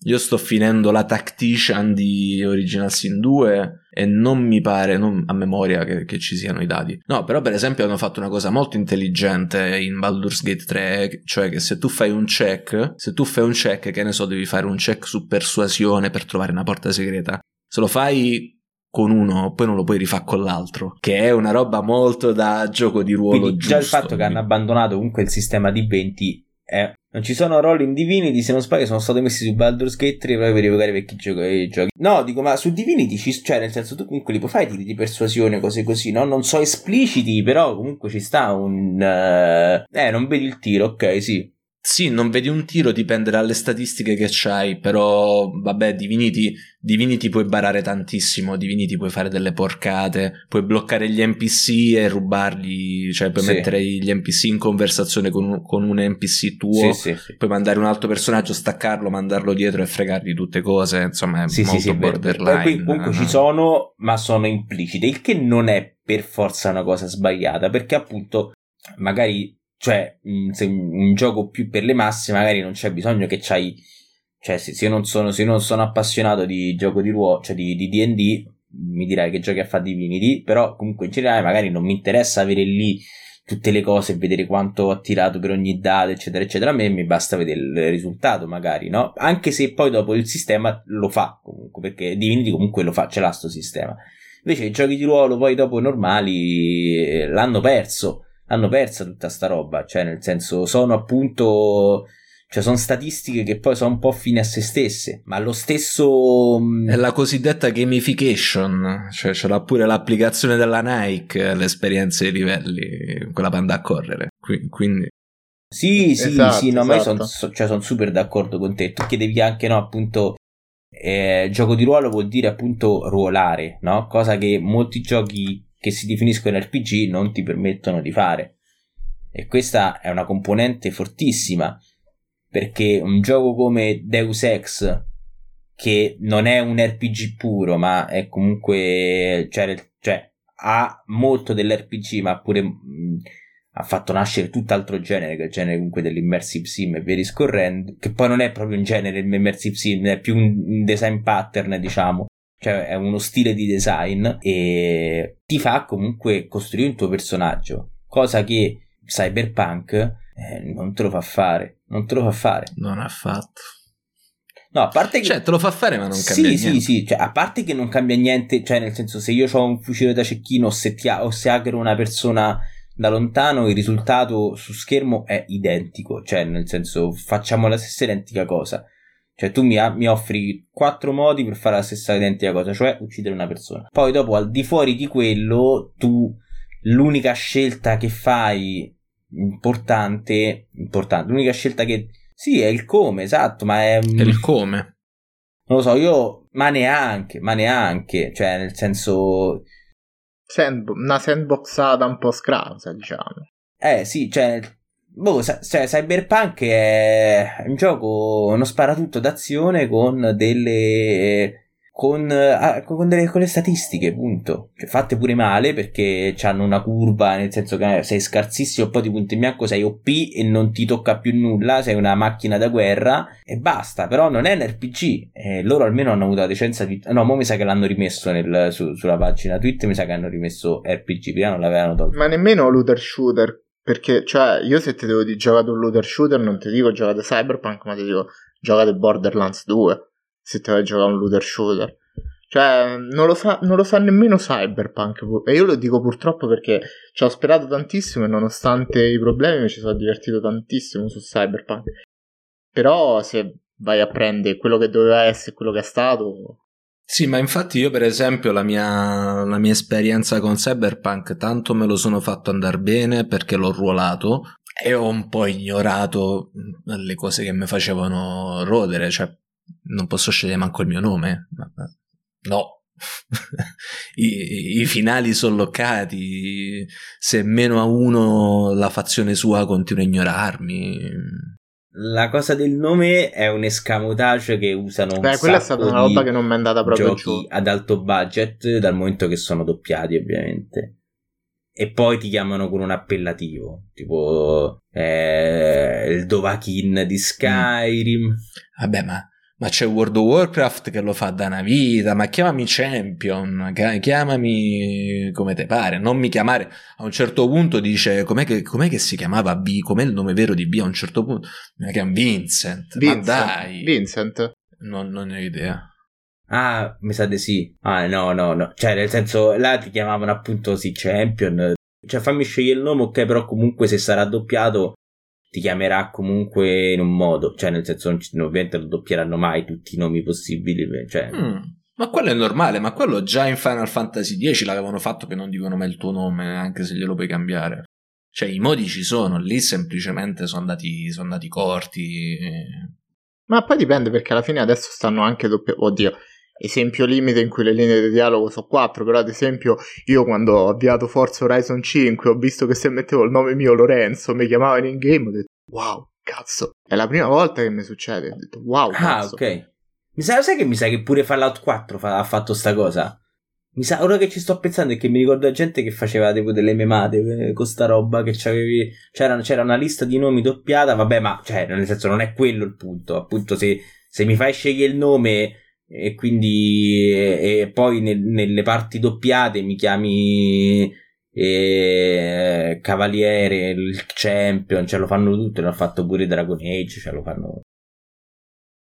Io sto finendo la Tactician di Original Sin 2 e non mi pare non a memoria che, che, ci siano i dati. No, però per esempio hanno fatto una cosa molto intelligente in Baldur's Gate 3, cioè che se tu fai un check, se tu fai un check, che ne so, devi fare un check su persuasione per trovare una porta segreta. Se lo fai con uno, poi non lo puoi rifare con l'altro, che è una roba molto da gioco di ruolo Quindi giusto. già il fatto che hanno abbandonato comunque il sistema di 20 è... Non ci sono ruoli in Divinity, se non sbaglio, sono stati messi su Baldur's Gate 3 proprio per rievocare vecchi giochi, giochi. No, dico, ma su Divinity, ci, cioè, nel senso, tu comunque li puoi fare tiri di persuasione, cose così, no? Non so espliciti, però comunque ci sta un... Uh... Eh, non vedi il tiro, ok, sì. Sì, non vedi un tiro, dipende dalle statistiche che c'hai, però vabbè, Divinity, Divinity puoi barare tantissimo, Divinity puoi fare delle porcate, puoi bloccare gli NPC e rubarli, cioè puoi Sì. mettere gli NPC in conversazione con un, con un NPC tuo, Sì, sì, puoi mandare un altro personaggio, staccarlo, mandarlo dietro e fregargli tutte cose, insomma è Sì, molto sì, borderline. Poi comunque ci sono, ma sono implicite, il che non è per forza una cosa sbagliata, perché appunto magari, cioè, mh, se un, gioco più per le masse, magari non c'è bisogno che c'hai, cioè, se, io non sono, se io non sono appassionato di gioco di ruolo, cioè di, di D&D, mi direi che giochi a fa Divinity, però comunque in generale magari non mi interessa avere lì tutte le cose vedere quanto ho tirato per ogni data, eccetera, eccetera. A me mi basta vedere il risultato, magari, no? Anche se poi dopo il sistema lo fa comunque, perché Divinity comunque lo fa, ce l'ha sto sistema. Invece i giochi di ruolo poi dopo normali eh, l'hanno perso, hanno persa tutta sta roba, cioè nel senso sono appunto cioè sono statistiche che poi sono un po' fine a se stesse, ma lo stesso mh, È la cosiddetta gamification, cioè ce l'ha pure l'applicazione della Nike, l'esperienza dei livelli, quella per andare a correre. Qui- Quindi Sì, sì, Esatto, sì, no, ma io esatto. sono cioè, son super d'accordo con te. Tu chiedevi anche, no, appunto, eh, gioco di ruolo vuol dire appunto ruolare, no? Cosa che molti giochi che si definiscono RPG non ti permettono di fare. E questa è una componente fortissima, perché un gioco come Deus Ex, che non è un RPG puro, ma è comunque, cioè, cioè ha molto dell'RPG, ma pure mh, ha fatto nascere tutt'altro genere, che è il genere comunque dell'immersive sim e via discorrendo, che poi non è proprio un genere l'immersive sim, è più un, design pattern, diciamo. Cioè è uno stile di design e ti fa comunque costruire un tuo personaggio, cosa che Cyberpunk eh, non te lo fa fare, non te lo fa fare. non ha fatto. No, a parte che Cioè, te lo fa fare, ma non sì, cambia sì, niente. sì, cioè, a parte che non cambia niente, cioè nel senso se io ho un fucile da cecchino o se, ti ha- o se hackero una persona da lontano, il risultato su schermo è identico, cioè nel senso facciamo la stessa identica cosa. Cioè tu mi, ha- mi offri quattro modi per fare la stessa identica cosa, cioè uccidere una persona. Poi dopo al di fuori di quello, tu l'unica scelta che fai importante, importante, l'unica scelta che sì, è il come, esatto, ma è E il come. non lo so, io ma neanche, ma neanche, cioè nel senso Sandbo- una sandboxata un po' scrausa, diciamo. eh sì, cioè boh, sa- cioè, Cyberpunk è un gioco uno sparatutto d'azione con delle con, ah, con, delle, con le statistiche, punto. Cioè, fatte pure male perché hanno una curva, nel senso che sei scarsissimo, poi di punto in bianco sei OP e non ti tocca più nulla, sei una macchina da guerra e basta. Però non è un RPG. E loro almeno hanno avuto la decenza di. No, mo mi sa che l'hanno rimesso nel- su- sulla pagina Twitter, mi sa che hanno rimesso RPG, prima non l'avevano tolto. Ma nemmeno looter shooter. Perché, cioè, io se ti devo dire giocate un looter shooter, non ti dico giocate Cyberpunk, ma ti dico giocate Borderlands 2. Se ti vuoi giocare un looter shooter. Cioè, non lo, sa, non lo sa nemmeno Cyberpunk. pu- E io lo dico purtroppo perché ci ho sperato tantissimo e nonostante i problemi mi ci sono divertito tantissimo su Cyberpunk. Però se vai a prendere quello che doveva essere e quello che è stato, Sì, ma infatti io per esempio la mia, la mia esperienza con Cyberpunk tanto me lo sono fatto andare bene perché l'ho ruolato e ho un po' ignorato mh, le cose che mi facevano rodere, cioè non posso scegliere manco il mio nome. No. I, I finali sono bloccati, se meno a uno la fazione sua continua a ignorarmi. La cosa del nome è un escamotage che usano un beh, quella è stata una roba che non mi è andata proprio giochi giù. ad alto budget dal momento che sono doppiati ovviamente. E poi ti chiamano con un appellativo tipo eh, il Dovahkiin di Skyrim. Vabbè, ma, ma c'è World of Warcraft che lo fa da una vita, ma chiamami Champion, chi- chiamami come te pare, non mi chiamare. A un certo punto dice, com'è che, com'è che si chiamava B? Com'è il nome vero di B? A un certo punto mi chiama Vincent, Vincent, ma dai, Vincent. non, non ne ho idea. Ah, mi sa di sì. Ah, no, no, no. Cioè, nel senso, là ti chiamavano appunto sì, Champion. Cioè, fammi scegliere il nome, ok, però comunque se sarà doppiato ti chiamerà comunque in un modo. Cioè, nel senso, non, ovviamente non doppieranno mai tutti i nomi possibili. Cioè... Mm, ma quello è normale, ma quello già in Final Fantasy X l'avevano fatto che non dicono mai il tuo nome, anche se glielo puoi cambiare. Cioè, i modi ci sono, lì semplicemente sono andati, sono andati corti. E... Ma poi dipende perché alla fine adesso stanno anche doppio. Oddio, esempio limite in cui le linee di dialogo sono quattro, però ad esempio io quando ho avviato Forza Horizon 5 ho visto che se mettevo il nome mio Lorenzo mi chiamavano in game, ho detto wow, cazzo, è la prima volta che mi succede, ho detto wow, ah, cazzo. Ah, ok. Mi sa, sai che mi sa che pure Fallout 4 fa, ha fatto sta cosa? Mi sa, ora che ci sto pensando è che mi ricordo gente che faceva tipo delle memate eh, con sta roba che c'avevi, c'era, c'era una lista di nomi doppiata, vabbè ma, cioè, nel senso non è quello il punto, appunto se, se mi fai scegliere il nome e quindi e, poi nel, nelle parti doppiate mi chiami e, Cavaliere, il Champion, ce lo fanno tutti, l'hanno fatto pure Dragon Age, ce lo fanno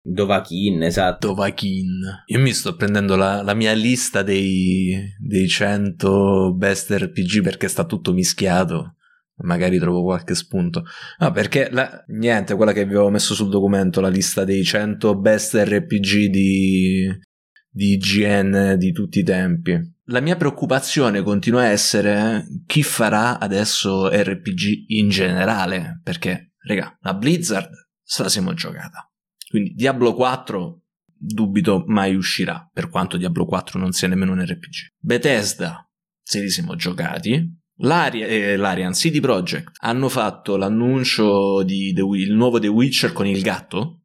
Dovakin, esatto. Dovakin. Io mi sto prendendo la, la mia lista dei, dei 100 best RPG perché sta tutto mischiato magari trovo qualche spunto. No, perché la, niente, quella che vi avevo messo sul documento, la lista dei 100 best RPG di, di IGN di tutti i tempi. La mia preoccupazione continua a essere chi farà adesso RPG in generale, perché, raga, la Blizzard se la siamo giocata. Quindi Diablo 4 dubito mai uscirà, per quanto Diablo 4 non sia nemmeno un RPG. Bethesda se li siamo giocati, L'Arian, eh, l'Arian CD Projekt hanno fatto l'annuncio il nuovo The Witcher con il gatto.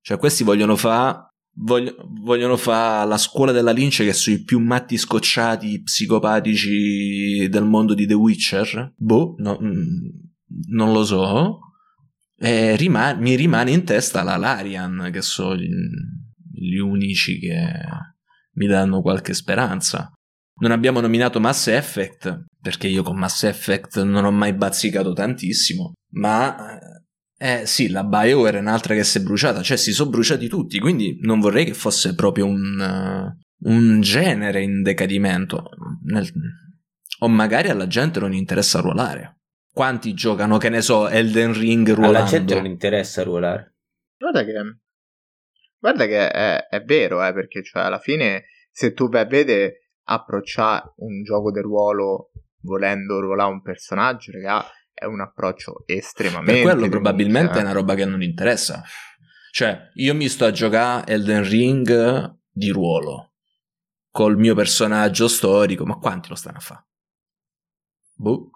Cioè, questi vogliono fare. Voglio, vogliono fare la scuola della lince che sono più matti scocciati psicopatici del mondo di The Witcher. Boh, no, mm, non lo so. E rimane, mi rimane in testa la Larian, che sono gli, gli unici che mi danno qualche speranza. Non abbiamo nominato Mass Effect, perché io con Mass Effect non ho mai bazzicato tantissimo, ma eh, eh sì, la BioWare è un'altra che si è bruciata, cioè si sono bruciati tutti, quindi non vorrei che fosse proprio un, uh, un genere in decadimento. Nel... O magari alla gente non interessa ruolare. Quanti giocano, che ne so, Elden Ring ruolando? Alla gente non interessa ruolare. Guarda che, guarda che è, è vero, eh, perché cioè alla fine se tu vai a vedere approcciare un gioco di ruolo volendo ruolare un personaggio, raga, è un approccio estremamente. Per quello probabilmente è una roba che non interessa. Cioè, io mi sto a giocare Elden Ring di ruolo col mio personaggio storico, ma quanti lo stanno a fare? Boh.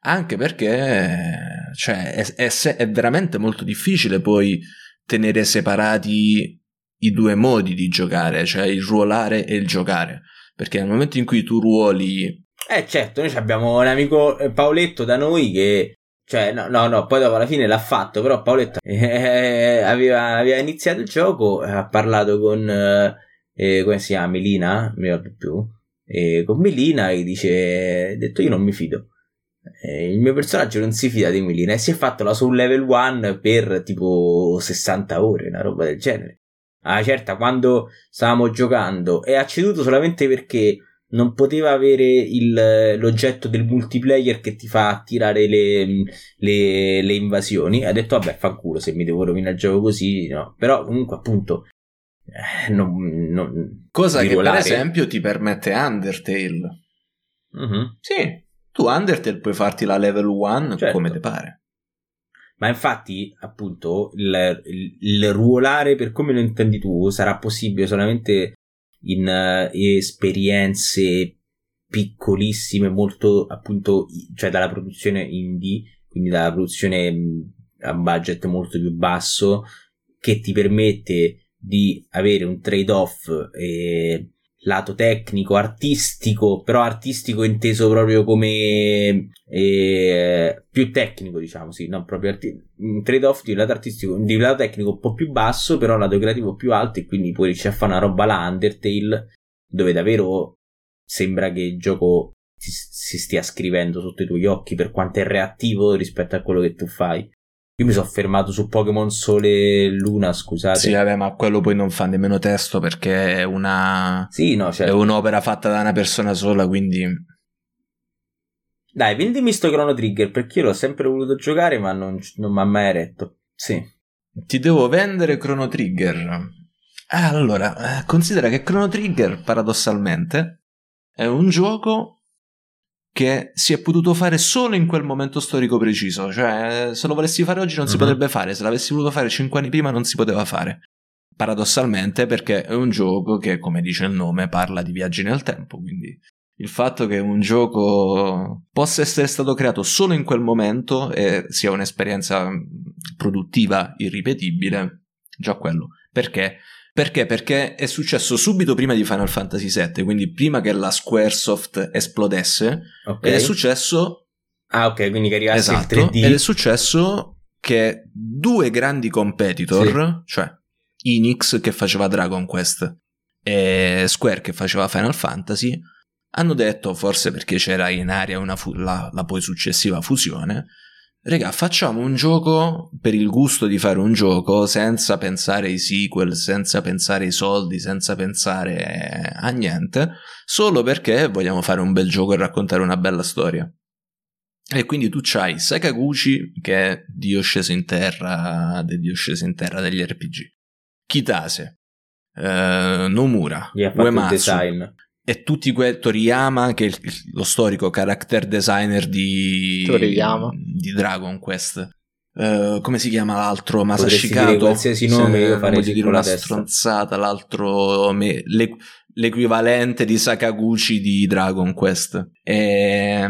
Anche perché cioè, è, è, è veramente molto difficile poi tenere separati i due modi di giocare, cioè il ruolare e il giocare. Perché nel momento in cui tu ruoli. Eh, certo, noi abbiamo un amico eh, Paoletto da noi che. Cioè, no, no, no, poi dopo alla fine l'ha fatto, però Paoletto eh, aveva, aveva, iniziato il gioco, ha parlato con. Eh, come si chiama? Melina? Mi ricordo più. E con Melina e dice: detto io non mi fido. Eh, il mio personaggio non si fida di Melina e si è fatto la soul level 1 per tipo 60 ore, una roba del genere ah, certa quando stavamo giocando e ha ceduto solamente perché non poteva avere il, l'oggetto del multiplayer che ti fa attirare le, le, le invasioni. Ha detto, vabbè, fa culo se mi devo rovinare il gioco così, no. Però comunque, appunto, eh, non, non, Cosa che per esempio ti permette Undertale. Uh-huh. Sì, tu Undertale puoi farti la level 1 certo. come ti pare. Ma infatti, appunto, il, il, il, ruolare per come lo intendi tu sarà possibile solamente in uh, esperienze piccolissime, molto appunto, cioè dalla produzione indie, quindi dalla produzione a budget molto più basso, che ti permette di avere un trade-off eh, lato tecnico, artistico, però artistico inteso proprio come eh, più tecnico, diciamo, sì, non proprio arti- un trade-off di lato artistico, di lato tecnico un po' più basso, però lato creativo più alto e quindi puoi riuscire a fare una roba là, Undertale, dove davvero sembra che il gioco si, si stia scrivendo sotto i tuoi occhi per quanto è reattivo rispetto a quello che tu fai. Io mi sono fermato su Pokémon Sole e Luna, scusate. Sì, vabbè, ma quello poi non fa nemmeno testo perché è una. Sì, no, cioè... È un'opera fatta da una persona sola, quindi. Dai, vendimi sto Chrono Trigger perché io l'ho sempre voluto giocare, ma non, non mi ha mai eretto. Sì. Ti devo vendere Chrono Trigger. Ah, allora, eh, considera che Chrono Trigger, paradossalmente, è un gioco che si è potuto fare solo in quel momento storico preciso. Cioè, se lo volessi fare oggi non uh-huh. si mhm. potrebbe fare, se l'avessi voluto fare cinque anni prima non si poteva fare. Paradossalmente, perché è un gioco che, come dice il nome, parla di viaggi nel tempo. Quindi il fatto che un gioco possa essere stato creato solo in quel momento e sia un'esperienza produttiva irripetibile, già quello. Perché? Perché? Perché è successo subito prima di Final Fantasy VII, quindi prima che la Squaresoft esplodesse, okay. ed è successo... Ah ok, quindi che arrivasse esatto, il 3D. Ed è successo che due grandi competitor, sì. cioè Enix che faceva Dragon Quest e Square che faceva Final Fantasy, hanno detto, forse perché c'era in aria fu- la, la poi successiva fusione, Regà, facciamo un gioco per il gusto di fare un gioco senza pensare ai sequel, senza pensare ai soldi, senza pensare a niente, solo perché vogliamo fare un bel gioco e raccontare una bella storia. E quindi tu c'hai Sakaguchi, che è Dio sceso in terra, del Dio sceso in terra degli RPG. Kitase, eh, Nomura, Uematsu, e tutti quei Toriyama che è lo storico character designer di, Toriyama. di Dragon Quest. Uh, come si chiama l'altro? Masashikato? qualsiasi nome io farei dire una testa. stronzata l'altro me, l'e, l'equivalente di Sakaguchi di Dragon Quest. E,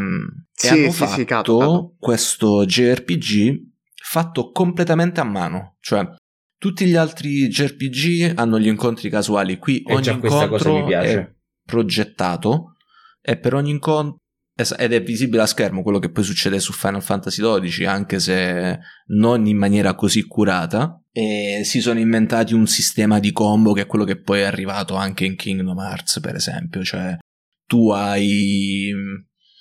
sì, e hanno sì, fatto sì, cato, questo JRPG fatto completamente a mano. Cioè tutti gli altri JRPG hanno gli incontri casuali. Qui e ogni già questa cosa mi piace. è progettato e per ogni incontro ed è visibile a schermo quello che poi succede su Final Fantasy XII, anche se non in maniera così curata. E si sono inventati un sistema di combo che è quello che poi è arrivato anche in Kingdom Hearts, per esempio. Cioè, tu hai.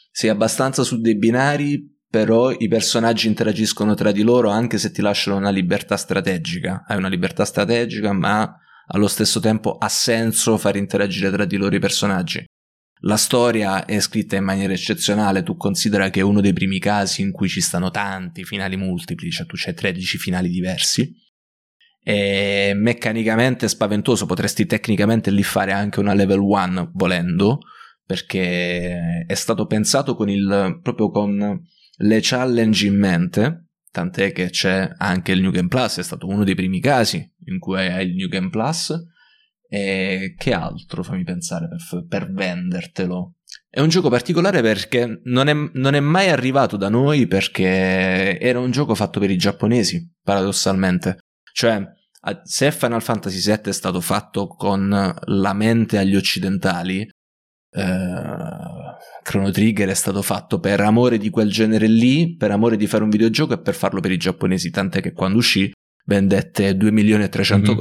sei abbastanza su dei binari, però i personaggi interagiscono tra di loro anche se ti lasciano una libertà strategica. Hai una libertà strategica, ma allo stesso tempo ha senso far interagire tra di loro i personaggi. La storia è scritta in maniera eccezionale, tu considera che è uno dei primi casi in cui ci stanno tanti finali multipli, cioè tu c'hai 13 finali diversi. È meccanicamente spaventoso, potresti tecnicamente lì fare anche una level 1 volendo, perché è stato pensato con il, proprio con le challenge in mente, tant'è che c'è anche il New Game Plus, è stato uno dei primi casi in cui hai il New Game Plus. E che altro fammi pensare per, per vendertelo? È un gioco particolare perché non è, non è, mai arrivato da noi perché era un gioco fatto per i giapponesi, paradossalmente. Cioè, se Final Fantasy VII è stato fatto con la mente agli occidentali, eh, Chrono Trigger è stato fatto per amore di quel genere lì, per amore di fare un videogioco e per farlo per i giapponesi, tant'è che quando uscì vendette 2 milioni e 300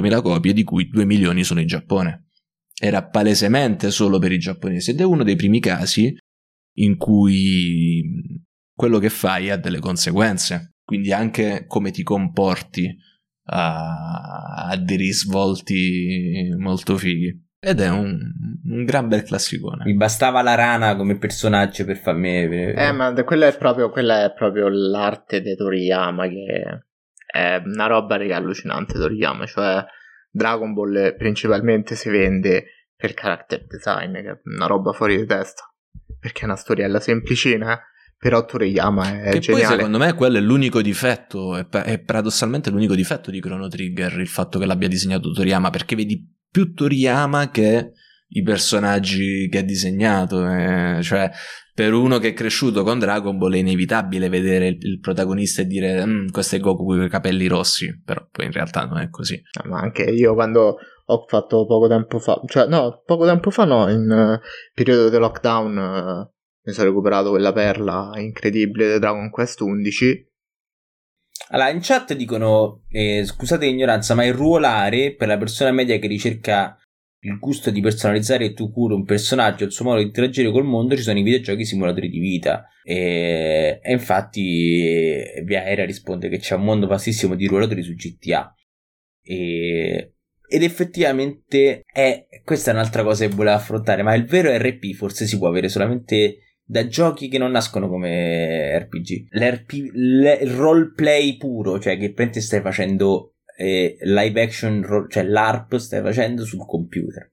mm-hmm. copie, di cui 2 milioni sono in Giappone. Era palesemente solo per i giapponesi ed è uno dei primi casi in cui quello che fai ha delle conseguenze, quindi anche come ti comporti ha, ha dei risvolti molto fighi. Ed è un, un, gran bel classicone. Mi bastava la rana come personaggio per farmi. Eh, ma quella è proprio, quella è proprio l'arte di Toriyama, che è una roba che allucinante. Toriyama, cioè Dragon Ball principalmente si vende per character design, che è una roba fuori di testa. Perché è una storiella semplicina, però Toriyama è che geniale. Poi secondo me quello è l'unico difetto, è, è paradossalmente l'unico difetto di Chrono Trigger, il fatto che l'abbia disegnato Toriyama, perché vedi più Toriyama che i personaggi che ha disegnato. Eh, cioè, per uno che è cresciuto con Dragon Ball è inevitabile vedere il, il protagonista e dire mm, questo è Goku con i capelli rossi, però poi in realtà non è così. Ma anche io quando ho fatto poco tempo fa, cioè no, poco tempo fa no, in uh, periodo di lockdown uh, mi sono recuperato quella perla incredibile di Dragon Quest 11 allora, in chat dicono, eh, scusate l'ignoranza, ma il ruolare per la persona media che ricerca il gusto di personalizzare tu curi un personaggio, il suo modo di interagire col mondo, ci sono i videogiochi simulatori di vita. E, e infatti Via Aerea risponde che c'è un mondo vastissimo di ruolatori su GTA. E, ed effettivamente è questa è un'altra cosa che volevo affrontare, ma il vero RP forse si può avere solamente da giochi che non nascono come RPG. L'RP, il roleplay puro, cioè che praticamente stai facendo eh, live action, cioè l'ARP stai facendo sul computer.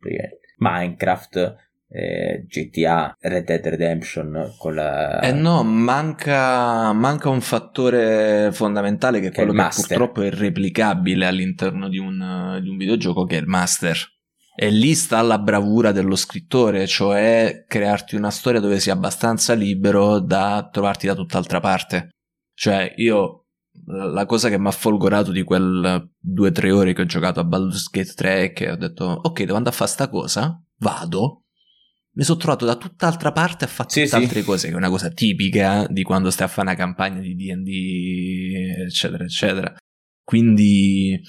Minecraft, eh, GTA, Red Dead Redemption con la... Eh no, manca, manca un fattore fondamentale che è quello che, che purtroppo è replicabile all'interno di un, di un videogioco che è il master. E lì sta la bravura dello scrittore, cioè crearti una storia dove sia abbastanza libero da trovarti da tutt'altra parte. Cioè, io la cosa che mi ha folgorato di quel 2-3 ore che ho giocato a Baldur's Gate 3 è che ho detto, ok, devo andare a fare sta cosa, vado, mi sono trovato da tutt'altra parte a fare sì, tutt'altre sì. cose, che è una cosa tipica di quando stai a fare una campagna di D&D, eccetera, eccetera. Quindi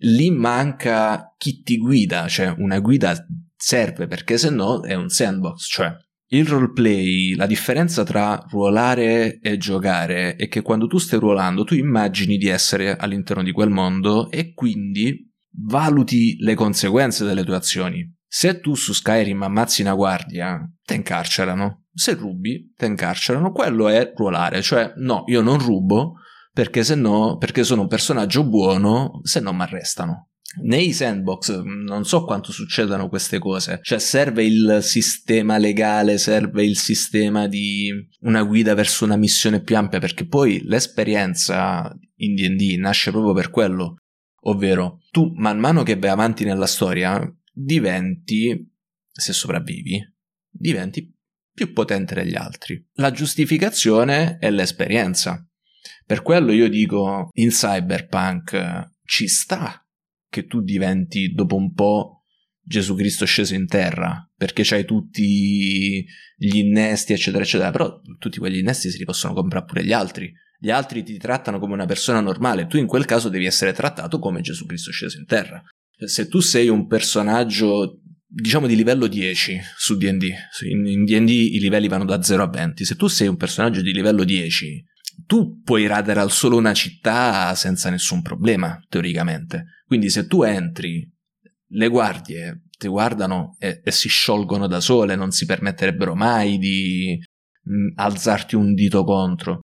lì manca chi ti guida, cioè una guida serve perché se no è un sandbox, cioè il roleplay, la differenza tra ruolare e giocare è che quando tu stai ruolando tu immagini di essere all'interno di quel mondo e quindi valuti le conseguenze delle tue azioni. Se tu su Skyrim ammazzi una guardia, te incarcerano. Se rubi, te incarcerano. Quello è ruolare, cioè no, io non rubo perché se no, perché sono un personaggio buono, se no mi arrestano. Nei sandbox non so quanto succedano queste cose, cioè serve il sistema legale, serve il sistema di una guida verso una missione più ampia, perché poi l'esperienza in DD nasce proprio per quello, ovvero tu man mano che vai avanti nella storia diventi, se sopravvivi, diventi più potente degli altri. La giustificazione è l'esperienza. Per quello io dico in cyberpunk ci sta che tu diventi dopo un po' Gesù Cristo sceso in terra, perché c'hai tutti gli innesti, eccetera, eccetera, però tutti quegli innesti si li possono comprare pure gli altri. Gli altri ti trattano come una persona normale, tu in quel caso devi essere trattato come Gesù Cristo sceso in terra. Se tu sei un personaggio diciamo di livello 10 su D&D, in D&D i livelli vanno da 0 a 20, se tu sei un personaggio di livello 10, tu puoi radere al solo una città senza nessun problema, teoricamente. Quindi se tu entri, le guardie ti guardano e, e si sciolgono da sole, non si permetterebbero mai di mh, mm, alzarti un dito contro.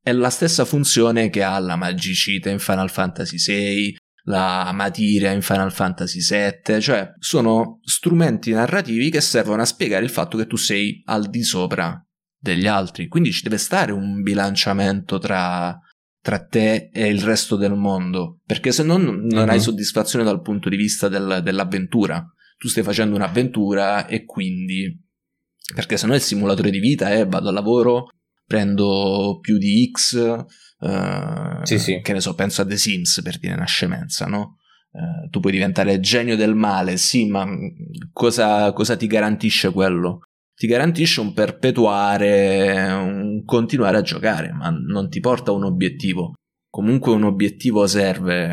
È la stessa funzione che ha la magicita in Final Fantasy VI, la materia in Final Fantasy VII, cioè sono strumenti narrativi che servono a spiegare il fatto che tu sei al di sopra degli altri, quindi ci deve stare un bilanciamento tra, tra te e il resto del mondo, perché se no non mm-hmm. hai soddisfazione dal punto di vista del, dell'avventura, tu stai facendo un'avventura e quindi perché se no il simulatore di vita è vado al lavoro, prendo più di X, Uh, sì, sì. Che ne so, penso a The Sims per dire una scemenza, no? Uh, tu puoi diventare genio del male, sì, ma cosa, cosa ti garantisce quello? Ti garantisce un perpetuare, un continuare a giocare, ma non ti porta a un obiettivo. Comunque un obiettivo serve.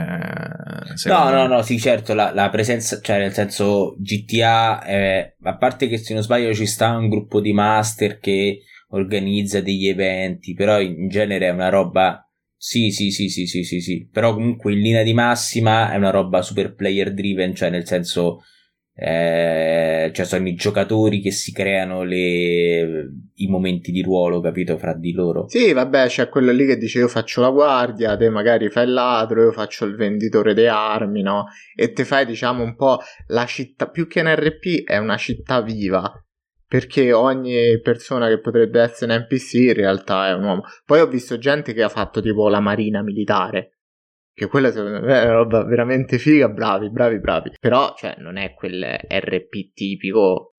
No, no, no, sì, certo, la, la, presenza, cioè nel senso GTA, è, a parte che se non sbaglio ci sta un gruppo di master che organizza degli eventi, però in genere è una roba sì, sì, sì, sì, sì, sì, sì, però comunque in linea di massima è una roba super player driven, cioè nel senso eh, cioè sono i giocatori che si creano le, i momenti di ruolo, capito, fra di loro. Sì, vabbè, c'è quello lì che dice io faccio la guardia, te magari fai il ladro, io faccio il venditore di armi, no? E te fai, diciamo, un po' la città, più che un RP, è una città viva perché ogni persona che potrebbe essere un NPC in realtà è un uomo. Poi ho visto gente che ha fatto tipo la marina militare, che quella secondo me è una roba veramente figa, bravi, bravi, bravi. Però, cioè, non è quel RP tipico.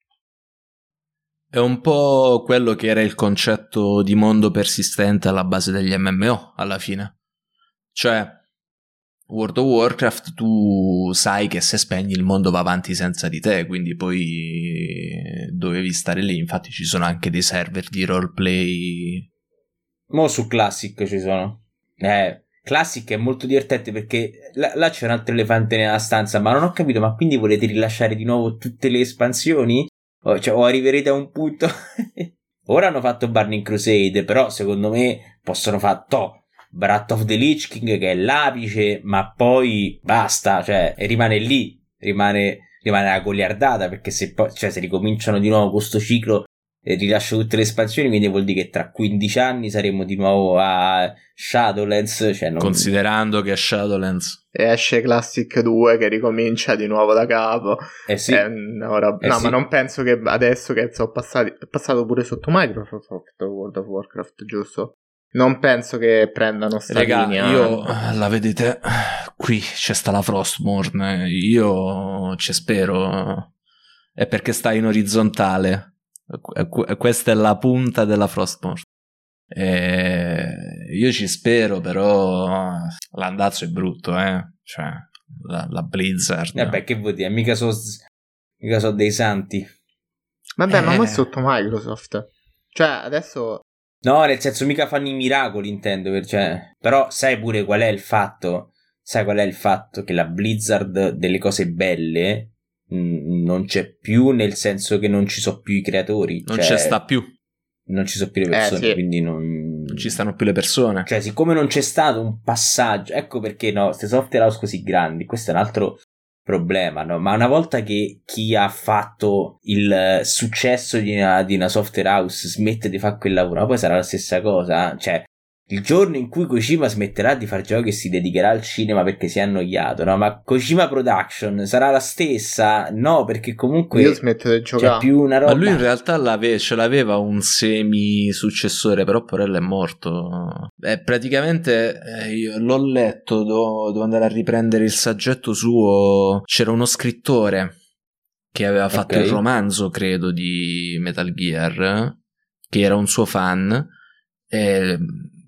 È un po' quello che era il concetto di mondo persistente alla base degli MMO, alla fine. Cioè, World of Warcraft tu sai che se spegni il mondo va avanti senza di te, quindi poi dovevi stare lì, infatti ci sono anche dei server di roleplay. Mo su Classic ci sono. Eh, Classic è molto divertente perché là, là, c'è un altro elefante nella stanza, ma non ho capito, ma quindi volete rilasciare di nuovo tutte le espansioni? O, cioè, o arriverete a un punto... Ora hanno fatto Burning Crusade, però secondo me possono fare to, Brat of the Lich King che è l'apice, ma poi basta, cioè, rimane lì, rimane, rimane la goliardata, perché se poi, cioè, se ricominciano di nuovo questo ciclo rilascio tutte le espansioni, quindi vuol dire che tra 15 anni saremo di nuovo a Shadowlands. Cioè non... Considerando che è Shadowlands. E esce Classic 2 che ricomincia di nuovo da capo. Eh sì. Eh, no, rob- Eh no sì. ma non penso che adesso che sono passati. È passato pure sotto Microsoft World of Warcraft, giusto? Non penso che prendano sta Raga, linea. io la vedete qui c'è sta la Frostmourne. Io ci spero. È perché sta in orizzontale. Qu- Questa è la punta della Frostmourne. E io ci spero, però l'andazzo è brutto, eh. Cioè, la, la Blizzard. Vabbè, che vuol dire? Mica so, mica so dei santi. Vabbè, ma Eh. mo è sotto Microsoft. Cioè, adesso. No, nel senso, mica fanno i miracoli, intendo. per- Cioè, però sai pure qual è il fatto? Sai qual è il fatto? Che la Blizzard delle cose belle mh, non c'è più, nel senso che non ci sono più i creatori. Non cioè, ci sta più. Non ci sono più le persone, sì. quindi non... Non ci stanno più le persone. Cioè, siccome non c'è stato un passaggio, ecco perché no, queste software house così grandi, questo è un altro problema, no? Ma una volta che chi ha fatto il eh, successo di una, di una software house smette di fare quel lavoro, ma poi sarà la stessa cosa, cioè il giorno in cui Kojima smetterà di fare giochi e si dedicherà al cinema perché si è annoiato, no? Ma Kojima Production sarà la stessa? No, perché comunque Io smetto di c'è giocare. più una roba. Ma lui in realtà l'ave- ce l'aveva un semi successore, però Porello è morto. Eh, praticamente eh, io l'ho letto, do- devo andare a riprendere il saggetto suo. C'era uno scrittore che aveva fatto il romanzo, credo, di Metal Gear, che era un suo fan, eh,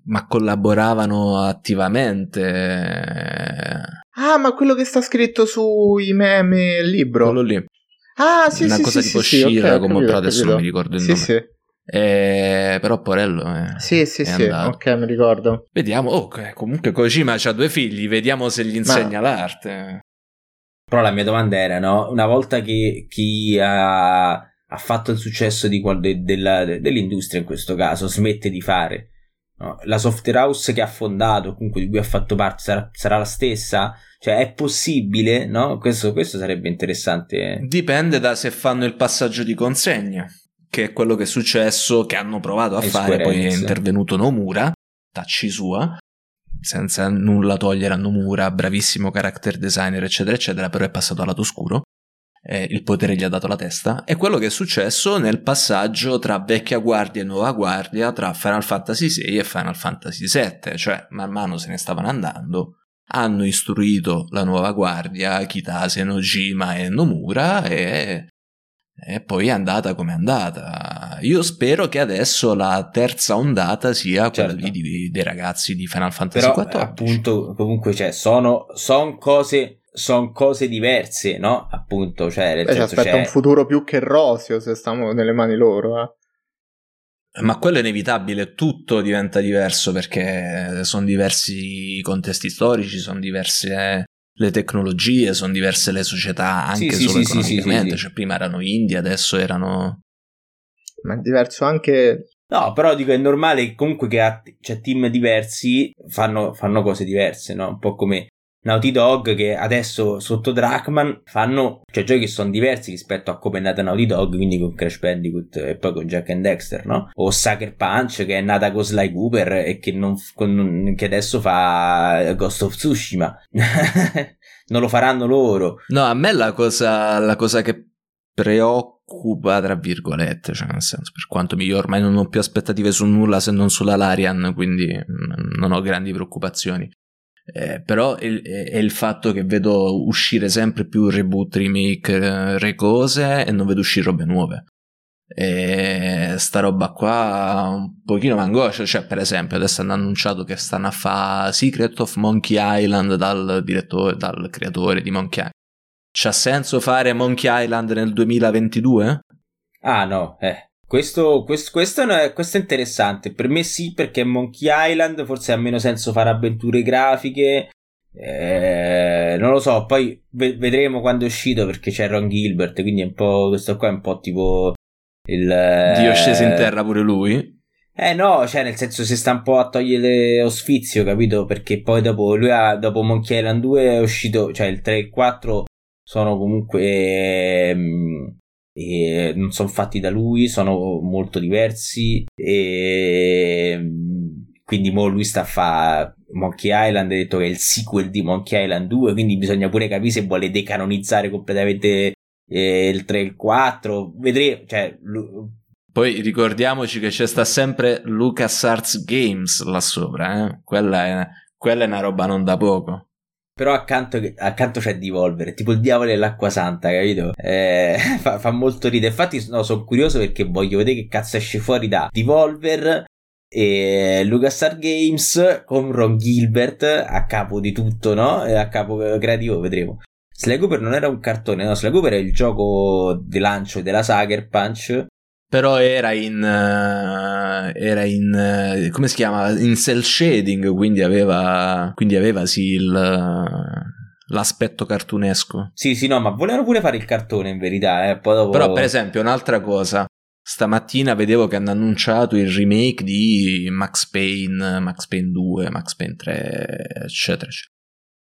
ma collaboravano attivamente. Ah, ma quello che sta scritto sui meme e il libro. Quello lì. Ah, sì, Una sì, cosa sì, tipo sì, Shira, ho come capito, però adesso capito. non mi ricordo il Sì, nome. sì. Eh, però Porello è, Sì, sì, è sì, andato. ok, mi ricordo. Vediamo, oh, eh, comunque Kojima ha due figli, vediamo se gli insegna l'arte. Però la mia domanda era, no? Una volta che chi ha, ha fatto il successo di qual- de- della- de- dell'industria in questo caso smette di fare, no? la software house che ha fondato, comunque di cui ha fatto parte, sarà, sarà la stessa? Cioè è possibile, no? Questo, questo sarebbe interessante. Dipende da se fanno il passaggio di consegna, che è quello che è successo, che hanno provato a E fare, poi è intervenuto Nomura, tacci sua, senza nulla togliere a Nomura, bravissimo character designer, eccetera, eccetera, però è passato al lato oscuro. Eh, il potere gli ha dato la testa. È quello che è successo nel passaggio tra vecchia guardia e nuova guardia, tra Final Fantasy VI e Final Fantasy VII, cioè man mano se ne stavano andando. Hanno istruito la nuova guardia, Kitase, Nojima e Nomura e, e poi è andata come è andata. Io spero che adesso la terza ondata sia quella Certo. di- dei ragazzi di Final Fantasy Però XIV. appunto comunque cioè, sono, son cose sono cose diverse, no? Appunto, cioè nel Beh, ci senso aspetta c'è un futuro più che roseo se stiamo nelle mani loro, eh. Ma quello è inevitabile, tutto diventa diverso perché sono diversi i contesti storici, sono diverse le tecnologie, sono diverse le società anche Sì, solo sì, economicamente, sì, sì. cioè prima erano indie, adesso erano... Ma è diverso anche... No, però dico è normale che comunque che ha- c'è team diversi fanno, fanno cose diverse, no? Un po' come Naughty Dog che adesso sotto Drachman fanno cioè giochi che sono diversi rispetto a come è nata Naughty Dog, quindi con Crash Bandicoot e poi con Jack and Dexter, no? O Sucker Punch che è nata con Sly Cooper e che, non, con- che adesso fa Ghost of Tsushima. non lo faranno loro. No, a me la cosa, la cosa che preoccupa, tra virgolette, cioè nel senso, per quanto io ormai non ho più aspettative su nulla se non sulla Larian, quindi mm, non ho grandi preoccupazioni. Eh, però è, è il fatto che vedo uscire sempre più reboot, remake, eh, recose e non vedo uscire robe nuove. E sta roba qua un pochino mi angoscia, cioè per esempio adesso hanno annunciato che stanno a fare Secret of Monkey Island dal direttore, dal creatore di Monkey Island. C'ha senso fare Monkey Island nel 2022? Ah no, eh. Questo, questo, questo, è, questo, è, interessante. Per me sì, perché Monkey Island forse ha meno senso fare avventure grafiche. Eh, non lo so, poi vedremo quando è uscito perché c'è Ron Gilbert, quindi è un po', questo qua è un po' tipo il... Dio sceso in terra pure lui. Eh no, cioè nel senso si sta un po' a togliere ospizio, capito? Perché poi dopo lui ha, dopo Monkey Island 2 è uscito, cioè il 3 e il 4 sono comunque ehm, e non sono fatti da lui, sono molto diversi e ehm, quindi mo lui sta a fare Monkey Island, ha detto che è il sequel di Monkey Island 2, quindi bisogna pure capire se vuole decanonizzare completamente eh, il 3 e il 4, vedremo, cioè lui... poi ricordiamoci che c'è sta sempre LucasArts Games là sopra, eh? quella, è, quella è una roba non da poco. Però accanto, accanto c'è Devolver, tipo il diavolo dell'acqua santa, capito? Eh, fa, fa, molto ridere. Infatti, no, sono curioso perché voglio vedere che cazzo esce fuori da Devolver e LucasArts Games con Ron Gilbert a capo di tutto, no? A capo creativo, vedremo. Sly Cooper non era un cartone, no? Sly Cooper è il gioco di lancio della Sucker Punch però era in uh, era in uh, come si chiama? In cell shading quindi aveva quindi aveva sì il, uh, l'aspetto cartunesco. Sì sì no ma volevano pure fare il cartone in verità eh. dopo... però per esempio un'altra cosa. Stamattina vedevo che hanno annunciato il remake di Max Payne Max Payne 2 Max Payne 3 eccetera eccetera.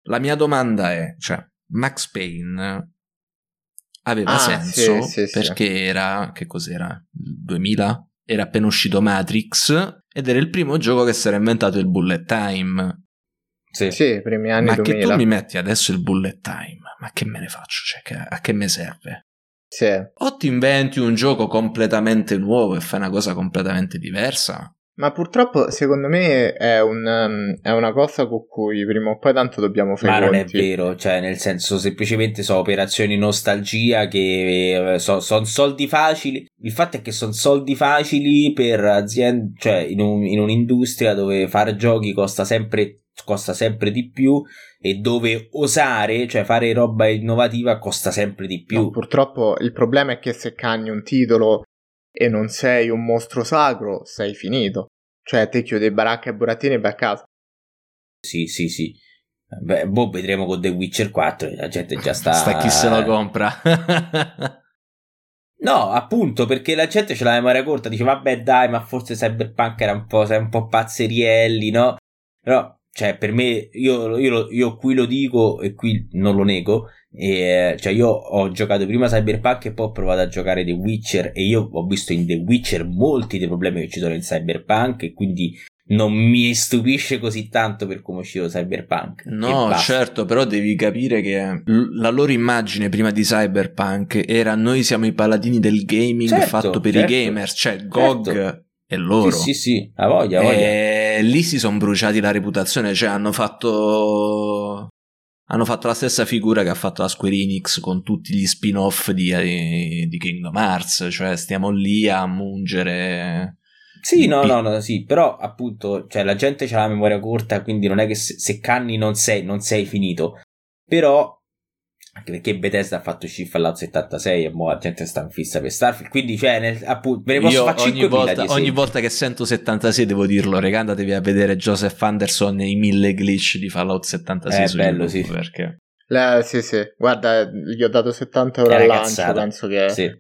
La mia domanda è cioè Max Payne aveva ah, senso sì, sì, perché sì. era, che cos'era, 2000? Era appena uscito Matrix ed era il primo gioco che si era inventato il bullet time. Sì, sì primi anni ma 2000. che tu mi metti adesso il bullet time, ma che me ne faccio? Cioè, che, a che mi serve? Sì. O ti inventi un gioco completamente nuovo e fai una cosa completamente diversa, ma purtroppo, secondo me, è, un, um, è, una cosa con cui prima o poi tanto dobbiamo fare. Ma non è vero, cioè, nel senso, semplicemente sono operazioni nostalgia che eh, sono son soldi facili. Il fatto è che sono soldi facili per aziende, cioè, in, un, in un'industria dove fare giochi costa sempre, costa sempre di più e dove osare, cioè fare roba innovativa, costa sempre di più. No, purtroppo il problema è che se cagni un titolo e non sei un mostro sacro, sei finito. Cioè, te chiudi baracca e burattini e vai a casa. Sì, sì, sì. Beh, boh, vedremo con The Witcher 4. La gente già sta. sta chi se lo compra. no, appunto, perché la gente ce la memoria corta. Dice, vabbè, dai, ma forse Cyberpunk era un po', un po' pazzerielli, no? Però, cioè, per me, io, io, io qui lo dico e qui non lo nego. E, cioè, io ho giocato prima Cyberpunk e poi ho provato a giocare The Witcher e io ho visto in The Witcher molti dei problemi che ci sono in Cyberpunk e quindi non mi stupisce così tanto per come è uscito Cyberpunk. No, certo, però devi capire che la loro immagine prima di Cyberpunk era noi siamo i paladini del gaming certo, fatto per certo, i gamers, cioè GOG e loro. Sì, sì, sì, a voglia, a voglia. E lì si sono bruciati la reputazione, cioè hanno fatto hanno fatto la stessa figura che ha fatto la Square Enix con tutti gli spin-off di, eh, di Kingdom Hearts, cioè stiamo lì a mungere. Sì, no, no, no, sì, però appunto, cioè la gente ha la memoria corta, quindi non è che se, se canni non sei, non sei finito. Però anche perché Bethesda ha fatto uscire Fallout 76 e mo la gente sta in fissa per Starfield. Quindi cioè nel, appunto ve ne posso fare ogni volta, ogni volta che sento 76 devo dirlo regà andatevi a vedere Joseph Anderson e i mille glitch di Fallout 76 è su bello YouTube, sì. perché La, sì sì. Guarda gli ho dato 70 euro al lancio penso che sì.